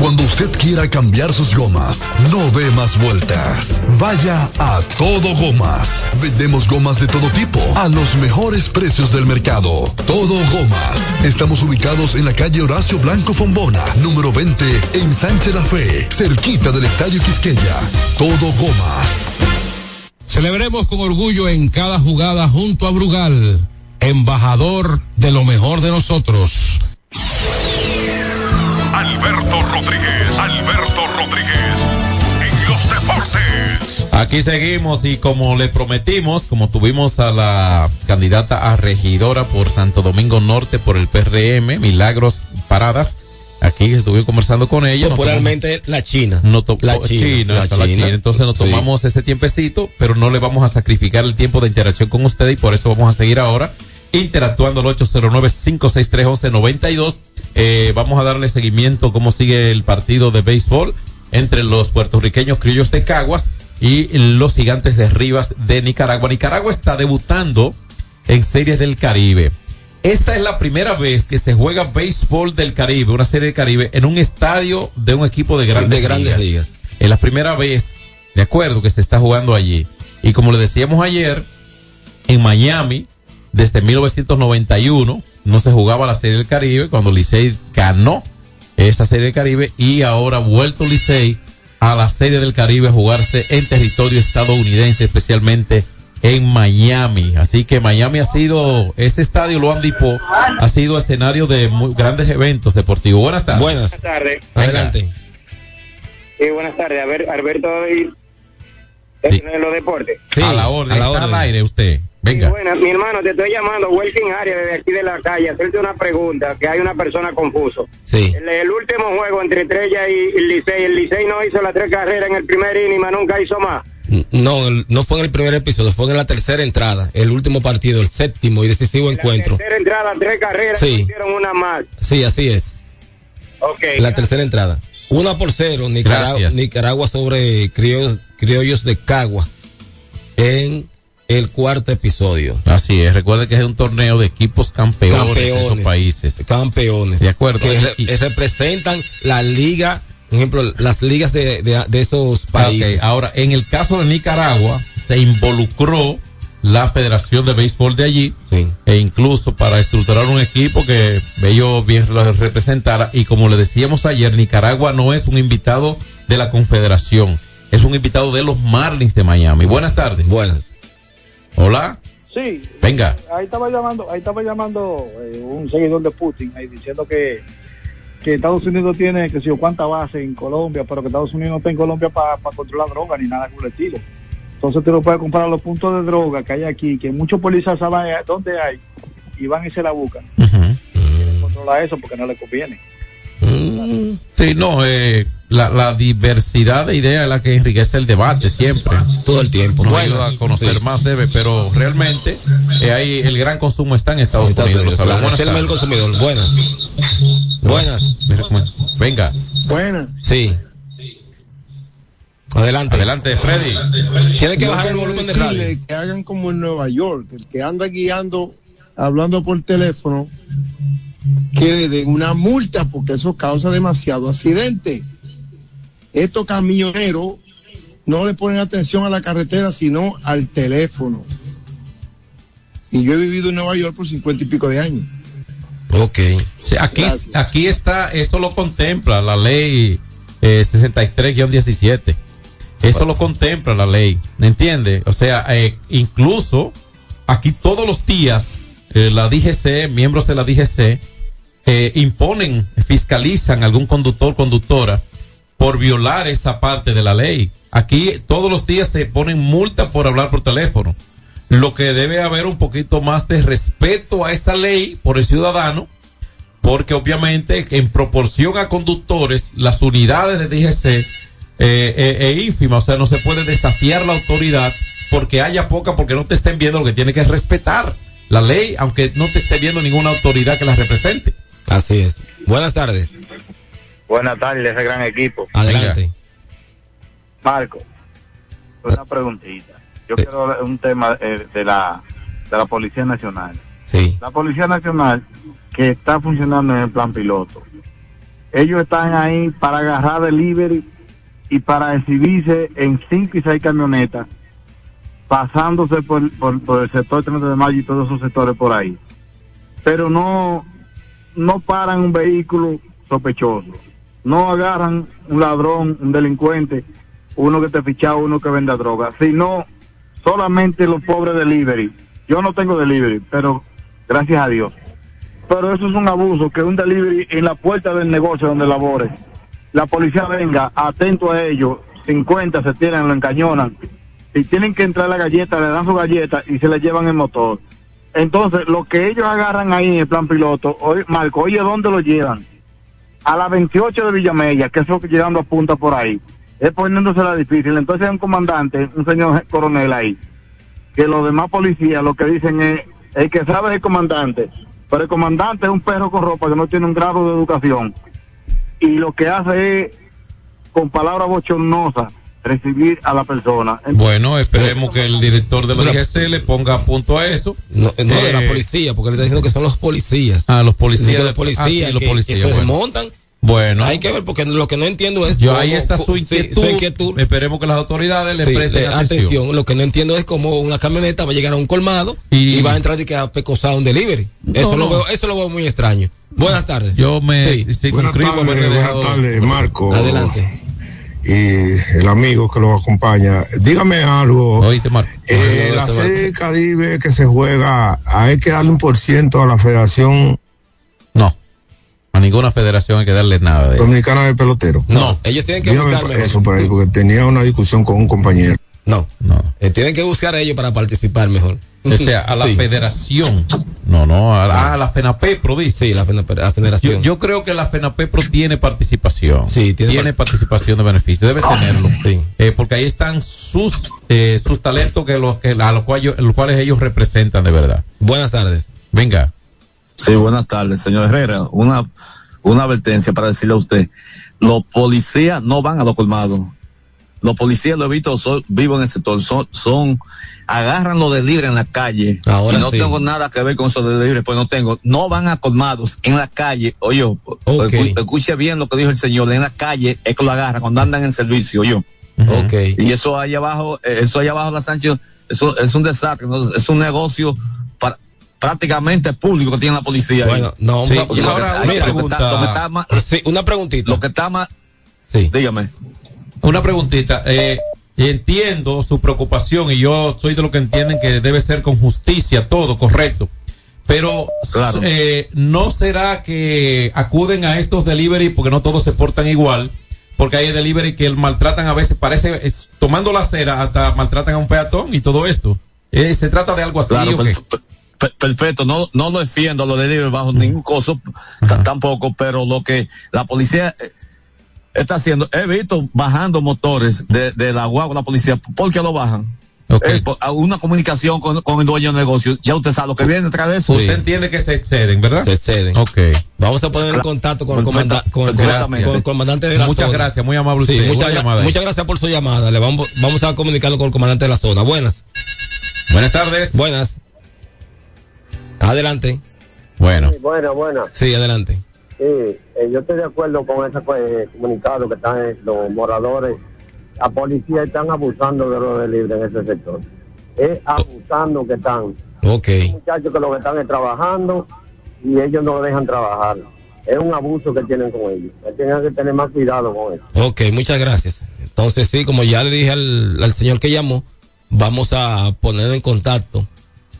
Cuando usted quiera cambiar sus gomas, no dé más vueltas. Vaya a Todo Gomas. Vendemos gomas de todo tipo a los mejores precios del mercado. Todo Gomas. Estamos ubicados en la calle Horacio Blanco Fombona, número 20, en Sánchez La Fe, cerquita del Estadio Quisqueya. Todo Gomas. Celebremos con orgullo en cada jugada junto a Brugal, embajador de lo mejor de nosotros. Alberto Rodríguez, Alberto Rodríguez, en los deportes. Aquí seguimos y como le prometimos, como tuvimos a la candidata a regidora por Santo Domingo Norte por el PRM, Milagros Paradas, aquí estuve conversando con ella. Popularmente la China. No to- La oh, China, la China. Entonces nos Sí. tomamos ese tiempecito, pero no le vamos a sacrificar el tiempo de interacción con usted y por eso vamos a seguir ahora interactuando al 809-563-1192. Eh, vamos a darle seguimiento cómo sigue el partido de béisbol entre los puertorriqueños criollos de Caguas y los gigantes de Rivas de Nicaragua. Nicaragua está debutando en series del Caribe. Esta es la primera vez que se juega béisbol del Caribe, una serie del Caribe, en un estadio de un equipo de grandes, De grandes ligas. Es la primera vez, de acuerdo, que se está jugando allí. Y como le decíamos ayer, en Miami, desde 1991, no se jugaba la serie del Caribe, cuando Licey ganó esa serie del Caribe y ahora ha vuelto Licey a la serie del Caribe a jugarse en territorio estadounidense, especialmente en Miami. Así que Miami ha sido, ese estadio Luan Dipo ha sido escenario de muy grandes eventos deportivos. Buenas tardes. Buenas. Buenas tardes. Adelante. Buenas tardes. A ver, Alberto y de los deportes. a la orden, está al aire usted. Venga. Bueno, mi hermano, te estoy llamando, Welkin Arias, desde aquí de la calle, hacerte una pregunta, que hay una persona confuso. Sí. El, el último juego entre Estrella y el Licey, el Licey no hizo las tres carreras en el primer inning, más nunca hizo más. No, no fue en el primer episodio, fue en la tercera entrada, el último partido, el séptimo y decisivo encuentro. Tercera entrada, tres carreras, Sí. no hicieron una más. Sí, así es. Ok. La tercera entrada. Una por cero, Nicaragua, sobre criollos, criollos de Caguas en el cuarto episodio. Así es, recuerde que es un torneo de equipos campeones, de esos países. Campeones. De acuerdo. Que re- representan la liga, por ejemplo, las ligas de, de, de esos países. Ok, ahora, en el caso de Nicaragua, se involucró la Federación de Béisbol de allí, e incluso para estructurar un equipo que ellos bien lo representara. Y como le decíamos ayer, Nicaragua no es un invitado de la Confederación, es un invitado de los Marlins de Miami. Buenas tardes. Buenas. Hola. Sí. Venga. Ahí estaba llamando, ahí estaba llamando eh, un seguidor de Putin ahí diciendo que que Estados Unidos tiene que sé yo cuánta base en Colombia, pero que Estados Unidos no está en Colombia para controlar droga ni nada por el estilo. Entonces tú no puedes comparar los puntos de droga que hay aquí, que muchos policías saben dónde hay y van y se la buscan. Quieren controlar eso porque no les conviene. Sí, no, eh, la, la diversidad de ideas es la que enriquece el debate siempre. Todo el tiempo. Nos Bueno, ayuda a conocer sí. más debe, pero realmente eh, ahí el gran consumo está en Estados, Estados Unidos. Unidos, lo claro, es el Buenas mejor consumidor. Buenas. Buenas. Cómo- Venga. Buenas. Sí. Adelante. Adelante, Freddy. Tiene que Yo bajar el volumen de radio. Que hagan como en Nueva York, el que anda guiando, hablando por teléfono, que le den una multa porque eso causa demasiado accidente. Estos camioneros no le ponen atención a la carretera, sino al teléfono. Y yo he vivido en Nueva York por cincuenta y pico de años. Ok. Aquí, aquí está, eso lo contempla la ley eh, 63-17. Eso lo contempla la ley, ¿me entiende? O sea, eh, incluso aquí todos los días eh, la DGC, miembros de la DGC, eh, imponen, fiscalizan a algún conductor, conductora por violar esa parte de la ley. Aquí todos los días se ponen multa por hablar por teléfono. Lo que debe haber un poquito más de respeto a esa ley por el ciudadano, porque obviamente en proporción a conductores, las unidades de DGC eh, eh, eh, ínfima, o sea, no se puede desafiar la autoridad porque haya poca, porque no te estén viendo, lo que tiene que es respetar la ley, aunque no te esté viendo ninguna autoridad que la represente. Así es. Buenas tardes. Buenas tardes, ese gran equipo. Adelante. Marco, una preguntita. Yo quiero hablar de un tema eh, de la de la Policía Nacional. Sí. La Policía Nacional que está funcionando en el plan piloto. Ellos están ahí para agarrar delivery y para exhibirse en cinco y seis camionetas, pasándose por, por, el sector 30 de mayo y todos esos sectores por ahí. Pero no, no paran un vehículo sospechoso. No agarran un ladrón, un delincuente, uno que te ficha, uno que venda droga, sino solamente los pobres delivery. Yo no tengo delivery, pero gracias a Dios. Pero eso es un abuso, que un delivery en la puerta del negocio donde labore, la policía venga, atento a ellos, 50 se tiran, lo encañonan. Si tienen que entrar la galleta, le dan su galleta y se le llevan el motor. Entonces, lo que ellos agarran ahí en el plan piloto, oye, Marco, oye, ¿dónde lo llevan? A la 28 de Villamella, que es lo que llegando a punta por ahí. Es poniéndose la difícil. Entonces hay un comandante, un señor coronel ahí, que los demás policías lo que dicen es, el que sabe es el comandante, pero el comandante es un perro con ropa que no tiene un grado de educación. Y lo que hace es, con palabras bochornosas, recibir a la persona. Bueno, esperemos que el director de la DGC le ponga punto a eso. No, no de la Eh, policía, porque le está diciendo que son los policías. Ah, los policías. De- los policías, ah, sí, los que- policías, que se bueno. desmontan. Bueno. Hay que ver, porque lo que no entiendo es. Yo cómo- ahí está su sí, inquietud. su inquietud. Esperemos que las autoridades le Sí, presten atención. Lo que no entiendo es cómo una camioneta va a llegar a un colmado y, va a entrar y que a pecosar un delivery. eso, no. Lo veo, eso lo veo muy extraño. Buenas tardes. Yo me Sí. circunscribo Buenas tardes, dejado- buenas tardes, Marco. Adelante. Y el amigo que lo acompaña. Dígame algo. Eh, la Oíste, serie del Caribe que se juega, hay que darle un por ciento a la Federación No. A ninguna federación hay que darle nada de eso. Dominicana de Pelotero. No, ellos tienen que Dígame buscar eso por ahí, porque tenía una discusión con un compañero. No. Eh, tienen que buscar a ellos para participar mejor. O sea, a la Sí. federación. No, no, a la, a la FENAPEPRO, dice. Sí, la, FENAPE- la federación. Yo, yo creo que la FENAPEPRO tiene participación. Sí, tiene participación de beneficio. Debe tenerlo. Eh, porque ahí están sus eh, sus talentos que los, que, a los cuales, los cuales ellos representan de verdad. Buenas tardes. Venga. Sí, buenas tardes, señor Herrera. Una, una advertencia para decirle a usted. Los policías no van a los colmados. Los policías, lo he visto, son, vivo en el sector, son, son, agarran los delibres en la calle. Ahora y no sí. tengo nada que ver con esos delibres, pues no tengo. No van a colmados en la calle. Oye, escu- escuche bien lo que dijo el señor. En la calle es que lo agarran cuando andan en servicio, yo. Ok. Y eso allá abajo, eh, eso allá abajo la Sánchez, eso es un desastre, es un negocio prácticamente público que tiene la policía. Bueno, no, Sí, lo ahora lo una pregunta. lo que está más- Sí, una preguntita. Lo que está más. Sí. Dígame. Una preguntita. Eh, entiendo su preocupación y yo soy de los que entienden que debe ser con justicia todo, correcto. Pero eh, no será que acuden a estos delivery porque no todos se portan igual. Porque hay delivery que maltratan a veces, parece, es- tomando la acera, hasta maltratan a un peatón y todo esto. Eh, se trata de algo así. Claro, ¿o qué? Per- per- perfecto, no, no lo defiendo lo de libre bajo ningún costo tampoco, pero lo que la policía eh, está haciendo, he visto bajando motores de, de la guagua la policía, ¿por qué lo bajan? Eh, por- a una comunicación con, con el dueño del negocio, ya usted sabe lo que viene detrás de eso. Usted entiende que se exceden, ¿verdad? Se exceden. Ok. Vamos a poner en contacto con el, comanda- con el- Perfectamente. con el comandante de la Muchas zona. gracias, muy amable Sí, usted. muchas, llamada muchas gracias por su llamada. Le vamos, vamos a comunicarlo con el comandante de la zona. Buenas. Buenas tardes. Buenas. Adelante. Bueno. Bueno, bueno. Sí, adelante. Sí, eh, yo estoy de acuerdo con ese pues, comunicado que están eh, los moradores. La policía están abusando de los delibres en ese sector. Es abusando que están. Ok. Muchachos que lo que están es trabajando y ellos no lo dejan trabajar. Es un abuso que tienen con ellos. Tienen que tener más cuidado con eso. Ok, muchas gracias. Entonces, sí, como ya le dije al, al señor que llamó, vamos a poner en contacto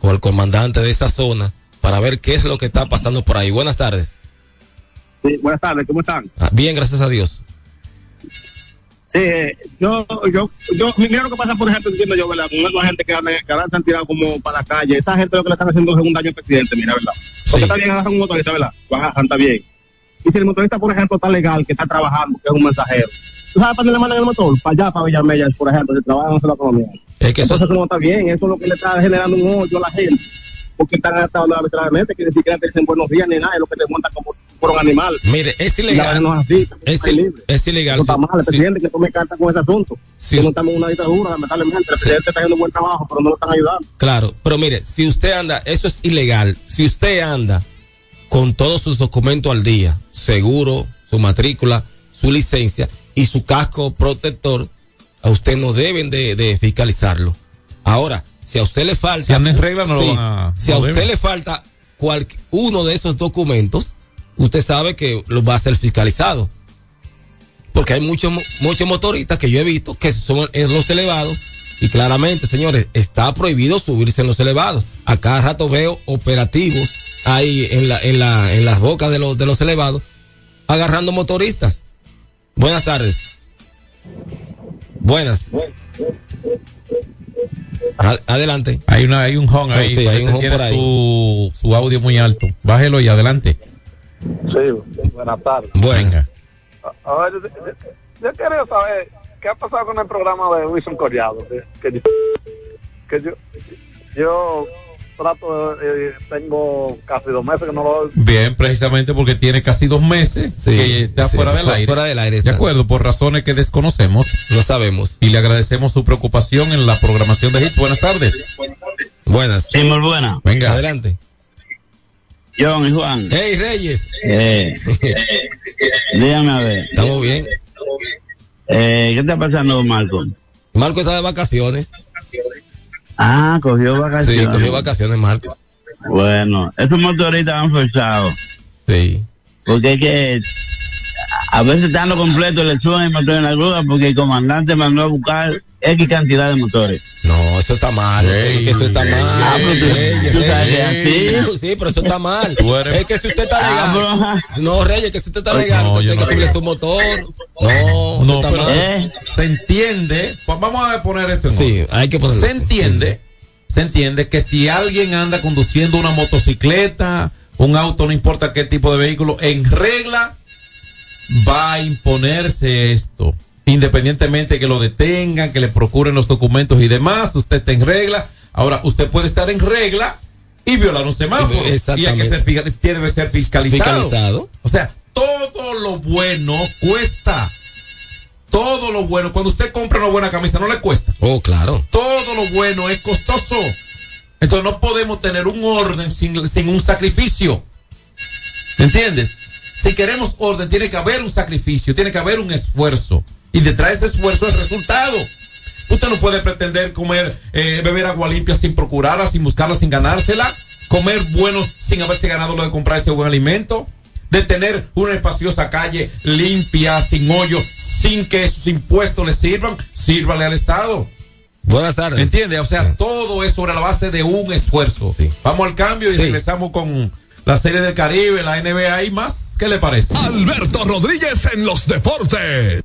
con el comandante de esa zona para ver qué es lo que está pasando por ahí. Buenas tardes. Sí, buenas tardes, ¿cómo están? Ah, bien, gracias a Dios. Sí, eh, yo, yo, yo, mira lo que pasa, por ejemplo, entiendo yo, ¿verdad? Con gente que, que ahora se han tirado como para la calle, esa gente lo que le están haciendo es un daño al presidente, mira, ¿verdad? Porque está bien agarrar un motorista, ¿verdad? Agarran, está bien. Y si el motorista, por ejemplo, está legal, que está trabajando, que es un mensajero, ¿tú sabes para dónde le mandan el motor? Para allá, para Villamella, por ejemplo, si trabajan en la economía. Es que eso, Entonces eso no está bien, eso es lo que le está generando un odio a la gente. Porque están atando arbitrariamente, que ni siquiera te dicen buenos días ni nada, es lo que te montan como por un animal. Mire, es ilegal. no es así, Es, ilegal. Eso está Sí, mal, el sí. presidente que tome carta con ese asunto. Sí. Que no estamos en una dictadura, lamentablemente. El presidente está haciendo buen trabajo, pero no lo están ayudando. Claro, pero mire, si usted anda, eso es ilegal. Si usted anda con todos sus documentos al día, seguro, su matrícula, su licencia y su casco protector, a usted no deben de, de fiscalizarlo. Ahora, si a usted le falta, Si regla, no Sí, a- si no a usted deben. le falta cual, uno de esos documentos, usted sabe que lo va a ser fiscalizado. Porque hay muchos muchos motoristas que yo he visto que son en los elevados y claramente, señores, está prohibido subirse en los elevados. A cada rato veo operativos ahí en la en la en las bocas de los de los elevados agarrando motoristas. Buenas tardes. Buenas. Adelante. Hay una, hay un home ahí, Sí, hay parece un que home tiene por ahí. su, su audio muy alto. Bájelo y adelante. Sí, buenas tardes. Buenas. A ver, yo, yo- yo quería saber qué ha pasado con el programa de Wilson Collado. Que, que yo, que yo, yo trato, eh, tengo casi dos meses que no lo Bien, precisamente porque tiene casi dos meses que está sí, fuera del aire. fuera del aire De acuerdo, por razones que desconocemos. No sabemos. Y le agradecemos su preocupación en la programación de Hits. Buenas tardes. Buenas. Sí, muy buena. Venga. Adelante. John y Juan. Hey, Reyes. Eh, dígame a ver. Estamos bien. Eh, ¿Qué está pasando, Marco? Marco está de vacaciones. Ah, cogió vacaciones. Sí, cogió vacaciones, Marco. Bueno, esos motoristas han forzado. Sí. Porque es que a veces están los completos, le suben el motor en la grúa porque el comandante mandó a buscar X cantidad de motores. No, eso está mal. eso está mal. Ah, pero tú- sabes que Reyes. es así. Sí, pero eso está mal. Es que si usted está Ah, legal. ajá. No, Reyes, que si usted está legal, no, usted no que digo. su motor. No, No, está pero mal. ¿Eh? se entiende. pues vamos a poner esto en Sí, hay que ponerlo. Se entiende, se entiende que si alguien anda conduciendo una motocicleta, un auto, no importa qué tipo de vehículo, en regla, va a imponerse esto. Independientemente que lo detengan, que le procuren los documentos y demás, usted está en regla. Ahora, usted puede estar en regla y violar un semáforo. Y hay que ser, debe ser fiscalizado. Fiscalizado. O sea, todo lo bueno cuesta. Todo lo bueno. Cuando usted compra una buena camisa, no le cuesta. Oh, claro. Todo lo bueno es costoso. Entonces no podemos tener un orden sin, sin un sacrificio. ¿Entiendes? Si queremos orden, tiene que haber un sacrificio, tiene que haber un esfuerzo. Y detrás de ese esfuerzo es resultado. Usted no puede pretender comer, eh, beber agua limpia sin procurarla, sin buscarla, sin ganársela. Comer bueno sin haberse ganado lo de comprar ese buen alimento. De tener una espaciosa calle limpia, sin hoyo, sin que sus impuestos le sirvan. Sírvale al Estado. Buenas tardes. ¿Entiende? O sea, todo es sobre la base de un esfuerzo. Vamos al cambio y Sí. regresamos con la serie del Caribe, la NBA y más. ¿Qué le parece? Alberto Rodríguez en los deportes.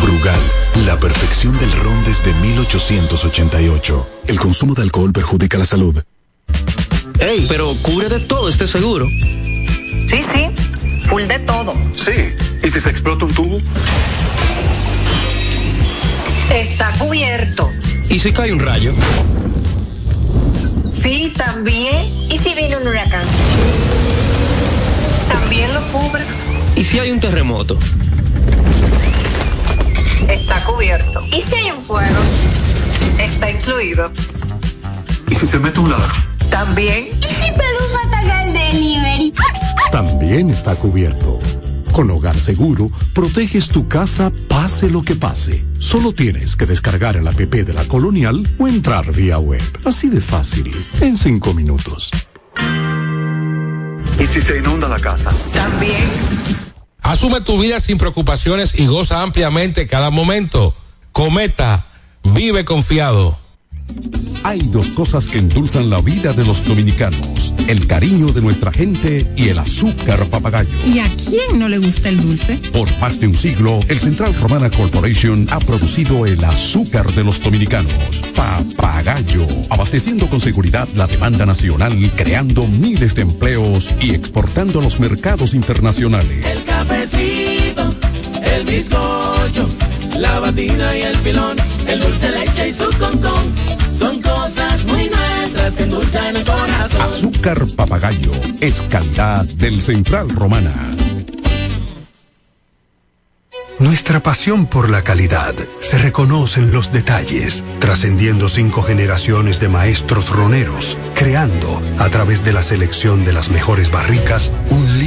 Brugal, la perfección del ron desde 1888. El consumo de alcohol perjudica la salud. Ey, pero cubre de todo este seguro. Sí, sí, full de todo. Sí. ¿Y si se explota un tubo? Está cubierto. ¿Y si cae un rayo? Sí, también. ¿Y si viene un huracán? si hay un terremoto? Está cubierto. ¿Y si hay un fuego? Está incluido. ¿Y si se mete un ladrón? También. ¿Y si Pelusa ataca el delivery? También está cubierto. Con Hogar Seguro, proteges tu casa pase lo que pase. Solo tienes que descargar el app de la Colonial o entrar vía web. Así de fácil, en cinco minutos. ¿Y si se inunda la casa? También. Asume tu vida sin preocupaciones y goza ampliamente cada momento. Cometa, vive confiado. Hay dos cosas que endulzan la vida de los dominicanos, el cariño de nuestra gente y el azúcar papagayo. ¿Y a quién no le gusta el dulce? Por más de un siglo, el Central Romana Corporation ha producido el azúcar de los dominicanos, papagayo, abasteciendo con seguridad la demanda nacional, creando miles de empleos y exportando a los mercados internacionales. El cafecito, el bizcocho, la batina y el filón, el dulce leche y su concón. Son cosas muy nuestras que endulzan el corazón. Azúcar papagayo es calidad del Central Romana. Nuestra pasión por la calidad se reconoce en los detalles, trascendiendo cinco generaciones de maestros roneros, creando, a través de la selección de las mejores barricas, un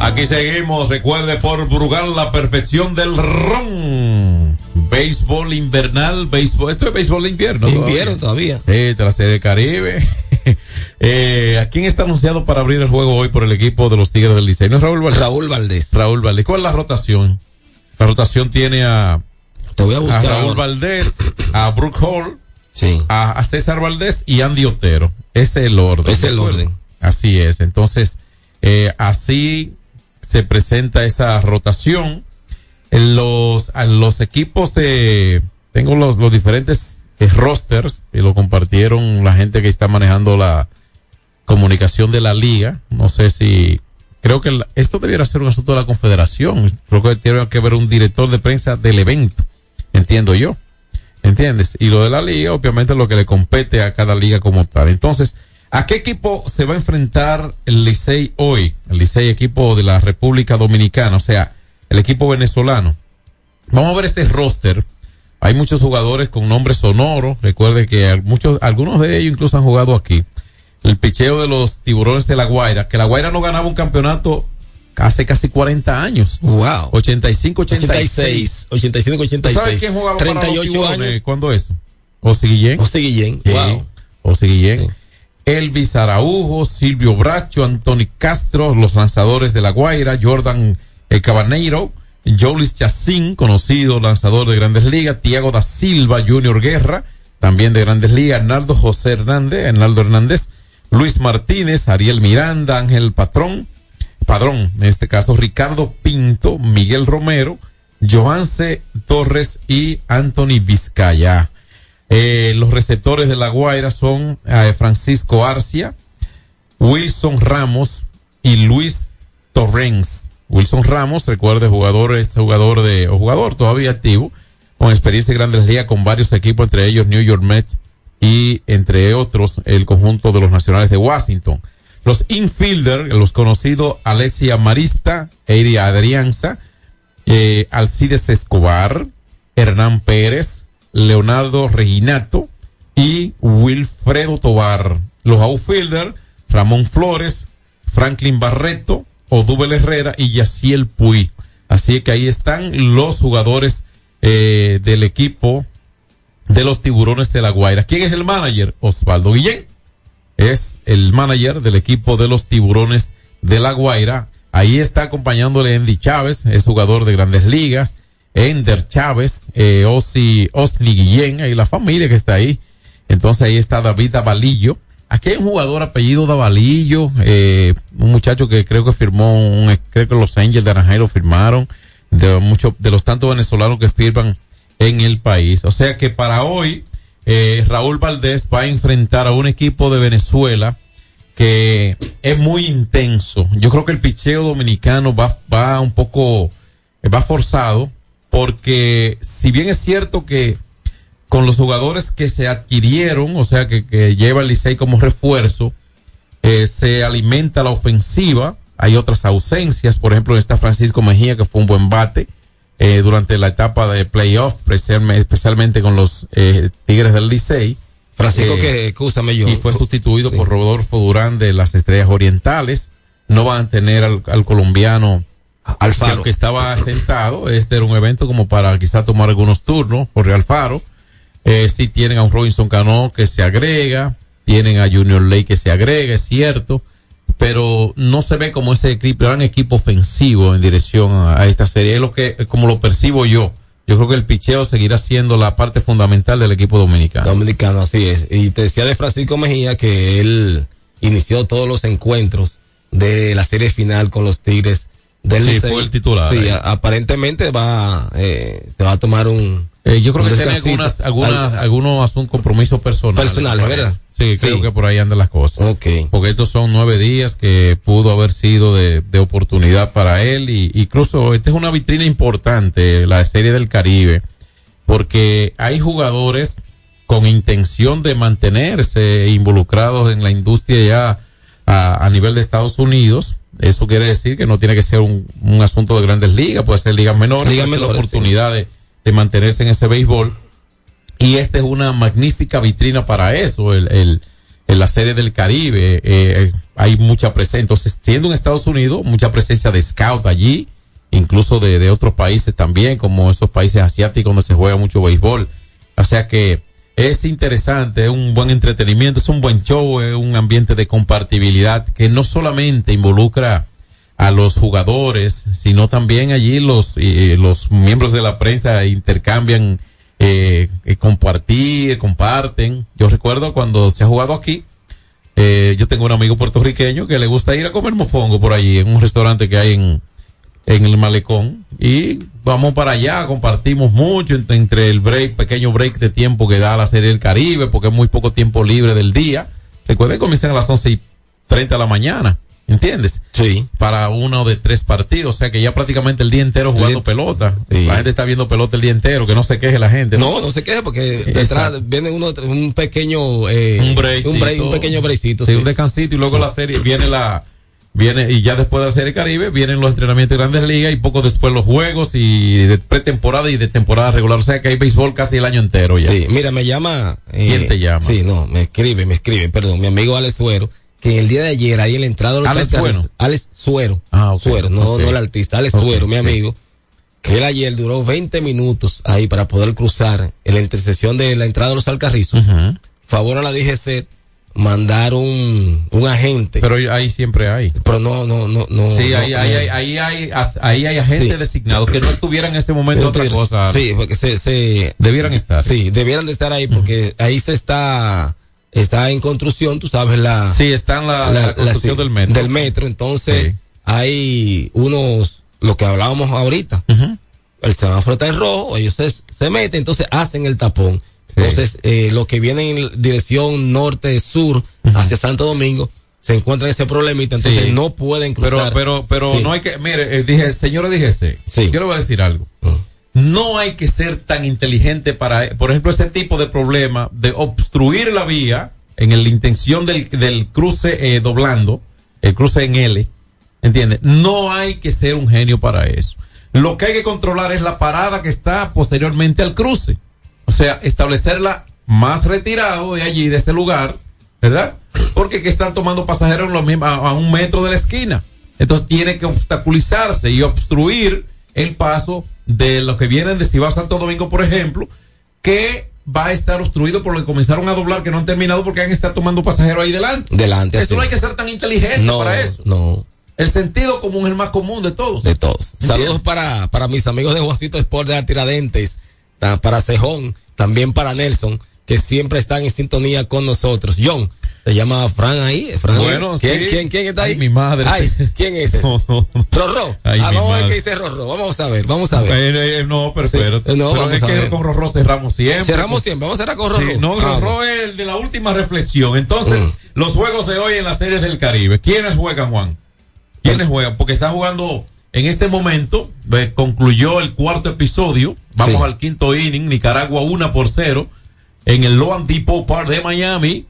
Aquí seguimos, recuerde por Brugal la perfección del ron. Béisbol invernal, béisbol, esto es béisbol de invierno. Invierno todavía. Eh, de la sede Caribe. eh, ¿A quién está anunciado para abrir el juego hoy por el equipo de los Tigres del Liceo? ¿No Raúl Valdés? Raúl Valdés. Raúl Valdés. ¿Cuál es la rotación? La rotación tiene a, Te voy a a buscar. Raúl ahora. Valdés, a Brook Hall, Sí. a, a César Valdés y Andy Otero. Ese es el orden. Es el ¿de orden. Así es. Entonces, eh, así se presenta esa rotación. En los, a los equipos de, tengo los, los diferentes eh, rosters y lo compartieron la gente que está manejando la comunicación de la liga. No sé si, creo que esto debiera ser un asunto de la confederación. Creo que tiene que haber un director de prensa del evento. Entiendo yo. ¿Entiendes? Y lo de la liga, obviamente, lo que le compete a cada liga como tal. Entonces, ¿a qué equipo se va a enfrentar el Licey hoy? El Licey, equipo de la República Dominicana, o sea, el equipo venezolano. Vamos a ver ese roster. Hay muchos jugadores con nombres sonoros. Recuerde que muchos, algunos de ellos incluso han jugado aquí. El picheo de los tiburones de La Guaira, que La Guaira no ganaba un campeonato hace casi 40 años. Wow. 85, 86. 86, 85, 86. ¿Sabes quién jugaba para los 38 tiburones? años. ¿Cuándo eso? José Guillén. José Guillén. Wow. José Guillén. Elvis Araujo, Silvio Bracho, Anthony Castro, los lanzadores de La Guaira, Jordan eh, Cabaneiro, Jolis Chacín, conocido lanzador de Grandes Ligas, Tiago da Silva, Junior Guerra, también de Grandes Ligas, Arnaldo José Hernández, Arnaldo Hernández, Luis Martínez, Ariel Miranda, Ángel Patrón, Padrón, en este caso Ricardo Pinto, Miguel Romero, Johanse Torres y Anthony Vizcaya. Eh, los receptores de La Guaira son eh, Francisco Arcia, Wilson Ramos y Luis Torrens. Wilson Ramos, recuerde, jugador, es jugador de, jugador todavía activo, con experiencia en grandes ligas con varios equipos, entre ellos New York Mets y entre otros el conjunto de los nacionales de Washington. Los infielder, los conocidos Alessia Marista, Eiri Adrianza, eh, Alcides Escobar, Hernán Pérez, Leonardo Reginato y Wilfredo Tobar. Los outfielder, Ramón Flores, Franklin Barreto, Odubel Herrera y Yaciel Puy. Así que ahí están los jugadores eh, del equipo de los tiburones de la Guaira. ¿Quién es el manager? Osvaldo Guillén. Es el manager del equipo de los tiburones de la Guaira. Ahí está acompañándole Andy Chávez, es jugador de grandes ligas. Ender Chávez, eh, Osi, Osni Guillén, ahí la familia que está ahí. Entonces ahí está David Davalillo. Aquí hay un jugador apellido Davalillo, eh, un muchacho que creo que firmó, un, creo que los Angels de Anaheim lo firmaron, de muchos, de los tantos venezolanos que firman en el país. O sea que para hoy, eh, Raúl Valdés va a enfrentar a un equipo de Venezuela que es muy intenso. Yo creo que el picheo dominicano va, va un poco, va forzado, porque si bien es cierto que con los jugadores que se adquirieron, o sea, que, que lleva el Licey como refuerzo, eh, se alimenta la ofensiva. Hay otras ausencias, por ejemplo, está Francisco Mejía, que fue un buen bate eh, durante la etapa de playoff, especialmente, con los eh, Tigres del Licey. Francisco, Eh, que, escúchame yo. y fue sustituido por Rodolfo Durán de las Estrellas Orientales. No van a tener al, al colombiano Alfaro. que, que estaba sentado. Este era un evento como para quizá tomar algunos turnos, Jorge Alfaro. Eh, sí tienen a un Robinson Cano que se agrega, tienen a Junior Ley que se agrega, es cierto, pero no se ve como ese equipo, gran equipo ofensivo en dirección a, a esta serie. Es lo que, como lo percibo yo. Yo creo que el picheo seguirá siendo la parte fundamental del equipo dominicano. Dominicano, así es. Y te decía de Francisco Mejía que él inició todos los encuentros de la serie final con los Tigres del Sí, Licey. fue el titular Sí, aparentemente va, eh, se va a tomar un. Eh, yo creo un que tiene algunas, algunas, Al- algunos asuntos, compromisos personales. Personales. ¿verdad? Sí, creo Sí. que por ahí andan las cosas. Ok. Porque estos son nueve días que pudo haber sido de, de oportunidad para él y incluso esta es una vitrina importante, la serie del Caribe, porque hay jugadores con intención de mantenerse involucrados en la industria ya a, a nivel de Estados Unidos. Eso quiere decir que no tiene que ser un, un asunto de grandes ligas, puede ser ligas menores, Ligas menores, oportunidad de, de mantenerse en ese béisbol. Y esta es una magnífica vitrina para eso, el, el, en la serie del Caribe. eh, hay mucha presencia. Entonces, siendo en Estados Unidos, mucha presencia de scout allí, incluso de, de otros países también, como esos países asiáticos donde se juega mucho béisbol. O sea que es interesante, es un buen entretenimiento, es un buen show, es un ambiente de compartibilidad que no solamente involucra a los jugadores, sino también allí los, los miembros de la prensa intercambian eh, eh, compartir, comparten. Yo recuerdo cuando se ha jugado aquí, eh, yo tengo un amigo puertorriqueño que le gusta ir a comer mofongo por allí, en un restaurante que hay en, en el malecón, y vamos para allá, compartimos mucho entre, entre el break, pequeño break de tiempo que da la serie del Caribe, porque es muy poco tiempo libre del día. Recuerden que comienzan a las once y treinta de la mañana. ¿Entiendes? Sí. Para uno de tres partidos. O sea que ya prácticamente el día entero jugando pelota. La gente está viendo pelota el día entero. Que no se queje la gente. No, no se queje porque Exacto. detrás viene uno, un pequeño, eh, un break. un, break, un pequeño breakcito. Sí, sí. un descansito y luego la serie viene la viene y ya después de la serie Caribe vienen los entrenamientos de Grandes Ligas y poco después los juegos y de pretemporada y de temporada regular. O sea que hay béisbol casi el año entero ya. Sí, mira, me llama. eh, ¿Quién te llama? Sí, no, me escribe, me escribe, perdón, mi amigo Alex Suero, que el día de ayer ahí en la entrada de los Alex. Alex Suero. Ah, Suero, no, no el artista, Alex Suero, mi amigo, que él ayer duró 20 minutos ahí para poder cruzar en la intersección de la entrada de los Alcarrizos. Favor a la DGC mandar un, un agente. Pero ahí siempre hay. Pero no, no, no, no. Sí, no, ahí, no. ahí, ahí, hay, ahí hay agentes Sí. designados que no estuvieran en este momento otra cosa. Sí, porque se, se Debieran estar. Sí, debieran de estar ahí porque ahí se está está en construcción, tú sabes la Sí, está en la, la construcción del metro. Del metro, entonces Sí. hay unos lo que hablábamos ahorita. El semáforo está en rojo, ellos se, se meten, entonces hacen el tapón. Entonces, eh, los que vienen en dirección norte-sur hacia Santo Domingo se encuentran ese problemita, entonces Sí. no pueden Pero, cruzar. pero, pero Sí. no hay que, mire, eh, dije, señores, díjese, yo le voy a decir algo. No hay que ser tan inteligente para, por ejemplo, ese tipo de problema de obstruir la vía en el- la intención del, del cruce eh, doblando, el cruce en L, ¿entiende? No hay que ser un genio para eso. Lo que hay que controlar es la parada que está posteriormente al cruce. O sea, establecerla más retirado de allí, de ese lugar, ¿verdad? Porque que están tomando pasajeros en lo mismo- a, a un metro de la esquina. Entonces tiene que obstaculizarse y obstruir el paso de los que vienen de Cibao Santo Domingo, por ejemplo, que va a estar obstruido por lo que comenzaron a doblar, que no han terminado porque han estar tomando pasajeros ahí delante. Delante, Eso sí. no hay que ser tan inteligente no, para eso. No. El sentido común es el más común de todos. De todos. Saludos para, para mis amigos de Juancito Sport de la Tiradentes, para Cejón, también para Nelson, que siempre están en sintonía con nosotros. John, Se llama Fran ahí. Fran Bueno, ¿Quién, sí. quién, quién está Ay, ahí? mi madre. Ay, ¿quién es ese? No, no. Rorró. Ay, ah, vamos a ver madre. qué dice Rorró. Vamos a ver, vamos a ver. Eh, eh, no, pero Sí. No, pero vamos es que con Rorró cerramos siempre. Cerramos siempre. Vamos a cerrar con Rorró. Sí, no, Ah, Rorró es el de la última reflexión. Entonces, Mm. los juegos de hoy en las series del Caribe. ¿Quiénes juegan, Juan? ¿Quiénes juegan? Porque está jugando en este momento. eh, concluyó el cuarto episodio. Vamos Sí. al quinto inning. Nicaragua 1 por 0 en el Loan Depot Park de Miami.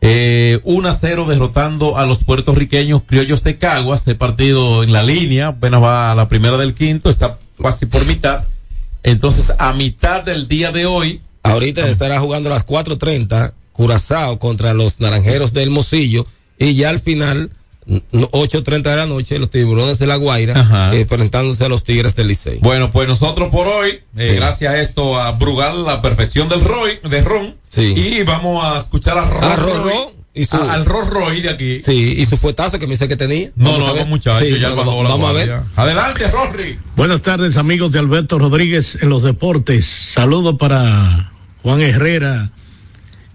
Eh, 1 a 0 derrotando a los puertorriqueños criollos de Caguas. Este partido en la línea, apenas va a la primera del quinto, está casi por mitad. Entonces, a mitad del día de hoy, Ahorita estará jugando a las 4.30 Curazao contra los Naranjeros del Mocillo y ya al final, 8.30 de la noche, los Tiburones de la Guaira eh, enfrentándose a los Tigres del Licey. Bueno, pues nosotros por hoy, eh, Sí. gracias a esto, a Brugal, la perfección del Roy, de Ron. Sí. Y vamos a escuchar a Ron. A Ron Roy, Ron y su- a- al Ron Roy de aquí. Sí, y su fuetazo que me dice que tenía. No, Vamos a no, ver. no, muchachos, Sí, ya no, bajó no, la Vamos a ver. Adelante, Rory. Buenas tardes amigos de Alberto Rodríguez en los deportes. Saludo para Juan Herrera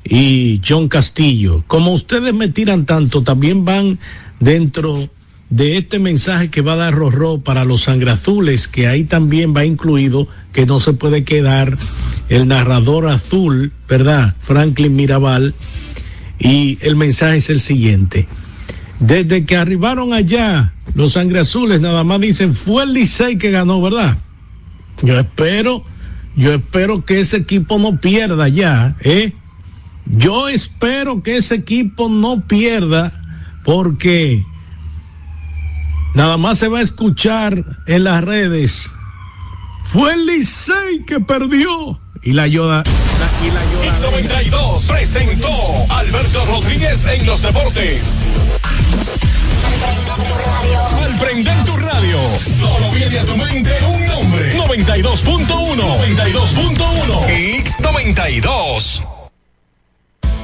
y John Castillo. Como ustedes me tiran tanto, también van dentro de este mensaje que va a dar Rorró para los sangrazules, que ahí también va incluido que no se puede quedar el narrador azul, ¿verdad? Franklin Mirabal. Y el mensaje es el siguiente. Desde que arribaron allá, los sangre azules nada más dicen, fue el Licey que ganó, ¿verdad? Yo espero, yo espero que ese equipo no pierda ya, ¿eh? Yo espero que ese equipo no pierda porque nada más se va a escuchar en las redes. Fue el Licey que perdió. Y la Yoda- X92 presentó Alberto Rodríguez en los deportes. Al prender tu radio, solo viene a tu mente un nombre. 92.1. 92.1. X92.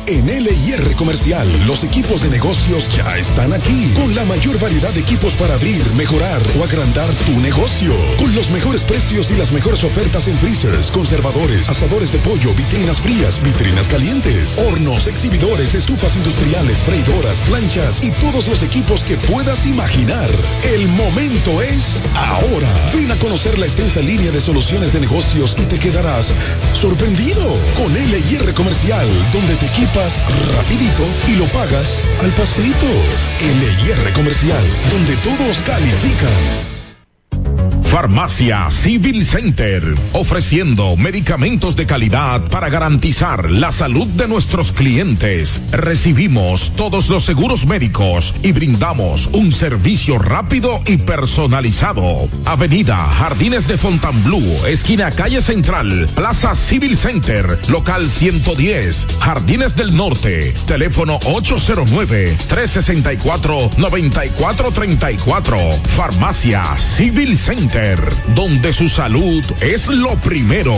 En LIR Comercial, los equipos de negocios ya están aquí, con la mayor variedad de equipos para abrir, mejorar o agrandar tu negocio, con los mejores precios y las mejores ofertas en freezers, conservadores, asadores de pollo, vitrinas frías, vitrinas calientes, hornos, exhibidores, estufas industriales, freidoras, planchas y todos los equipos que puedas imaginar. El momento es ahora. Ven a conocer la extensa línea de soluciones de negocios y te quedarás sorprendido con LIR Comercial, donde te equipas rapidito y lo pagas al pasito. LIR Comercial, donde todos califican. Farmacia Civil Center, ofreciendo medicamentos de calidad para garantizar la salud de nuestros clientes. Recibimos todos los seguros médicos y brindamos un servicio rápido y personalizado. Avenida Jardines de Fontainebleau, esquina calle Central, Plaza Civil Center, local 110, Jardines del Norte, teléfono 809-364-9434. Farmacia Civil Center, donde su salud es lo primero.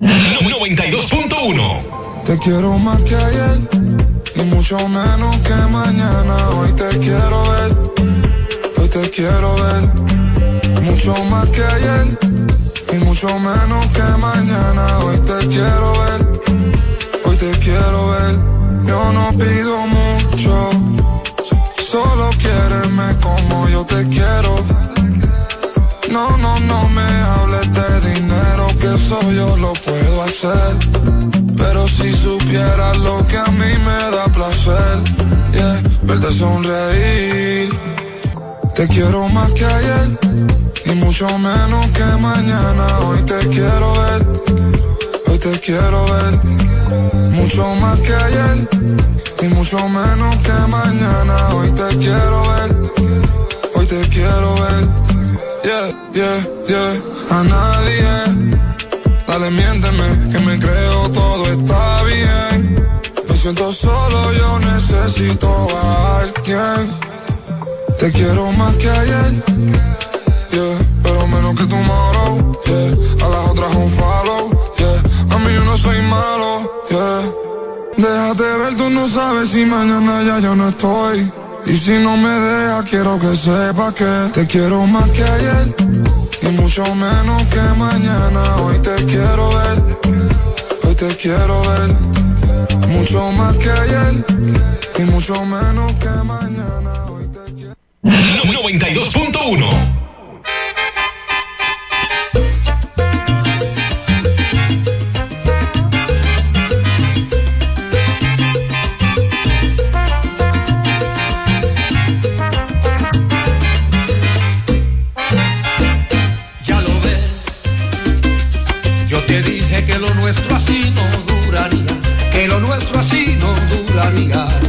92.1. Te quiero más que ayer y mucho menos que mañana. Hoy te quiero ver, hoy te quiero ver. Mucho más que ayer y mucho menos que mañana. Hoy te quiero ver, hoy te quiero ver. Yo no pido mucho, solo quiéreme como yo te quiero. No, no, no me hables de dinero, que eso yo lo puedo hacer. Pero si supieras lo que a mí me da placer, yeah, verte sonreír. Te quiero más que ayer y mucho menos que mañana. Hoy te quiero ver, te quiero ver. Mucho más que ayer y mucho menos que mañana. Hoy te quiero ver, hoy te quiero ver. Yeah, yeah, yeah. A nadie. Dale, miénteme, que me creo todo está bien. Me siento solo, yo necesito a alguien. Te quiero más que ayer, yeah, pero menos que tomorrow, yeah. A las otras un follow, no soy malo, yeah. Déjate ver, tú no sabes si mañana ya yo no estoy. Y si no me dejas, quiero que sepas que te quiero más que ayer. Y mucho menos que mañana. Hoy te quiero ver. Hoy te quiero ver. Mucho más que ayer y mucho menos que mañana. 92.1 te dije que lo nuestro así no duraría, que lo nuestro así no duraría.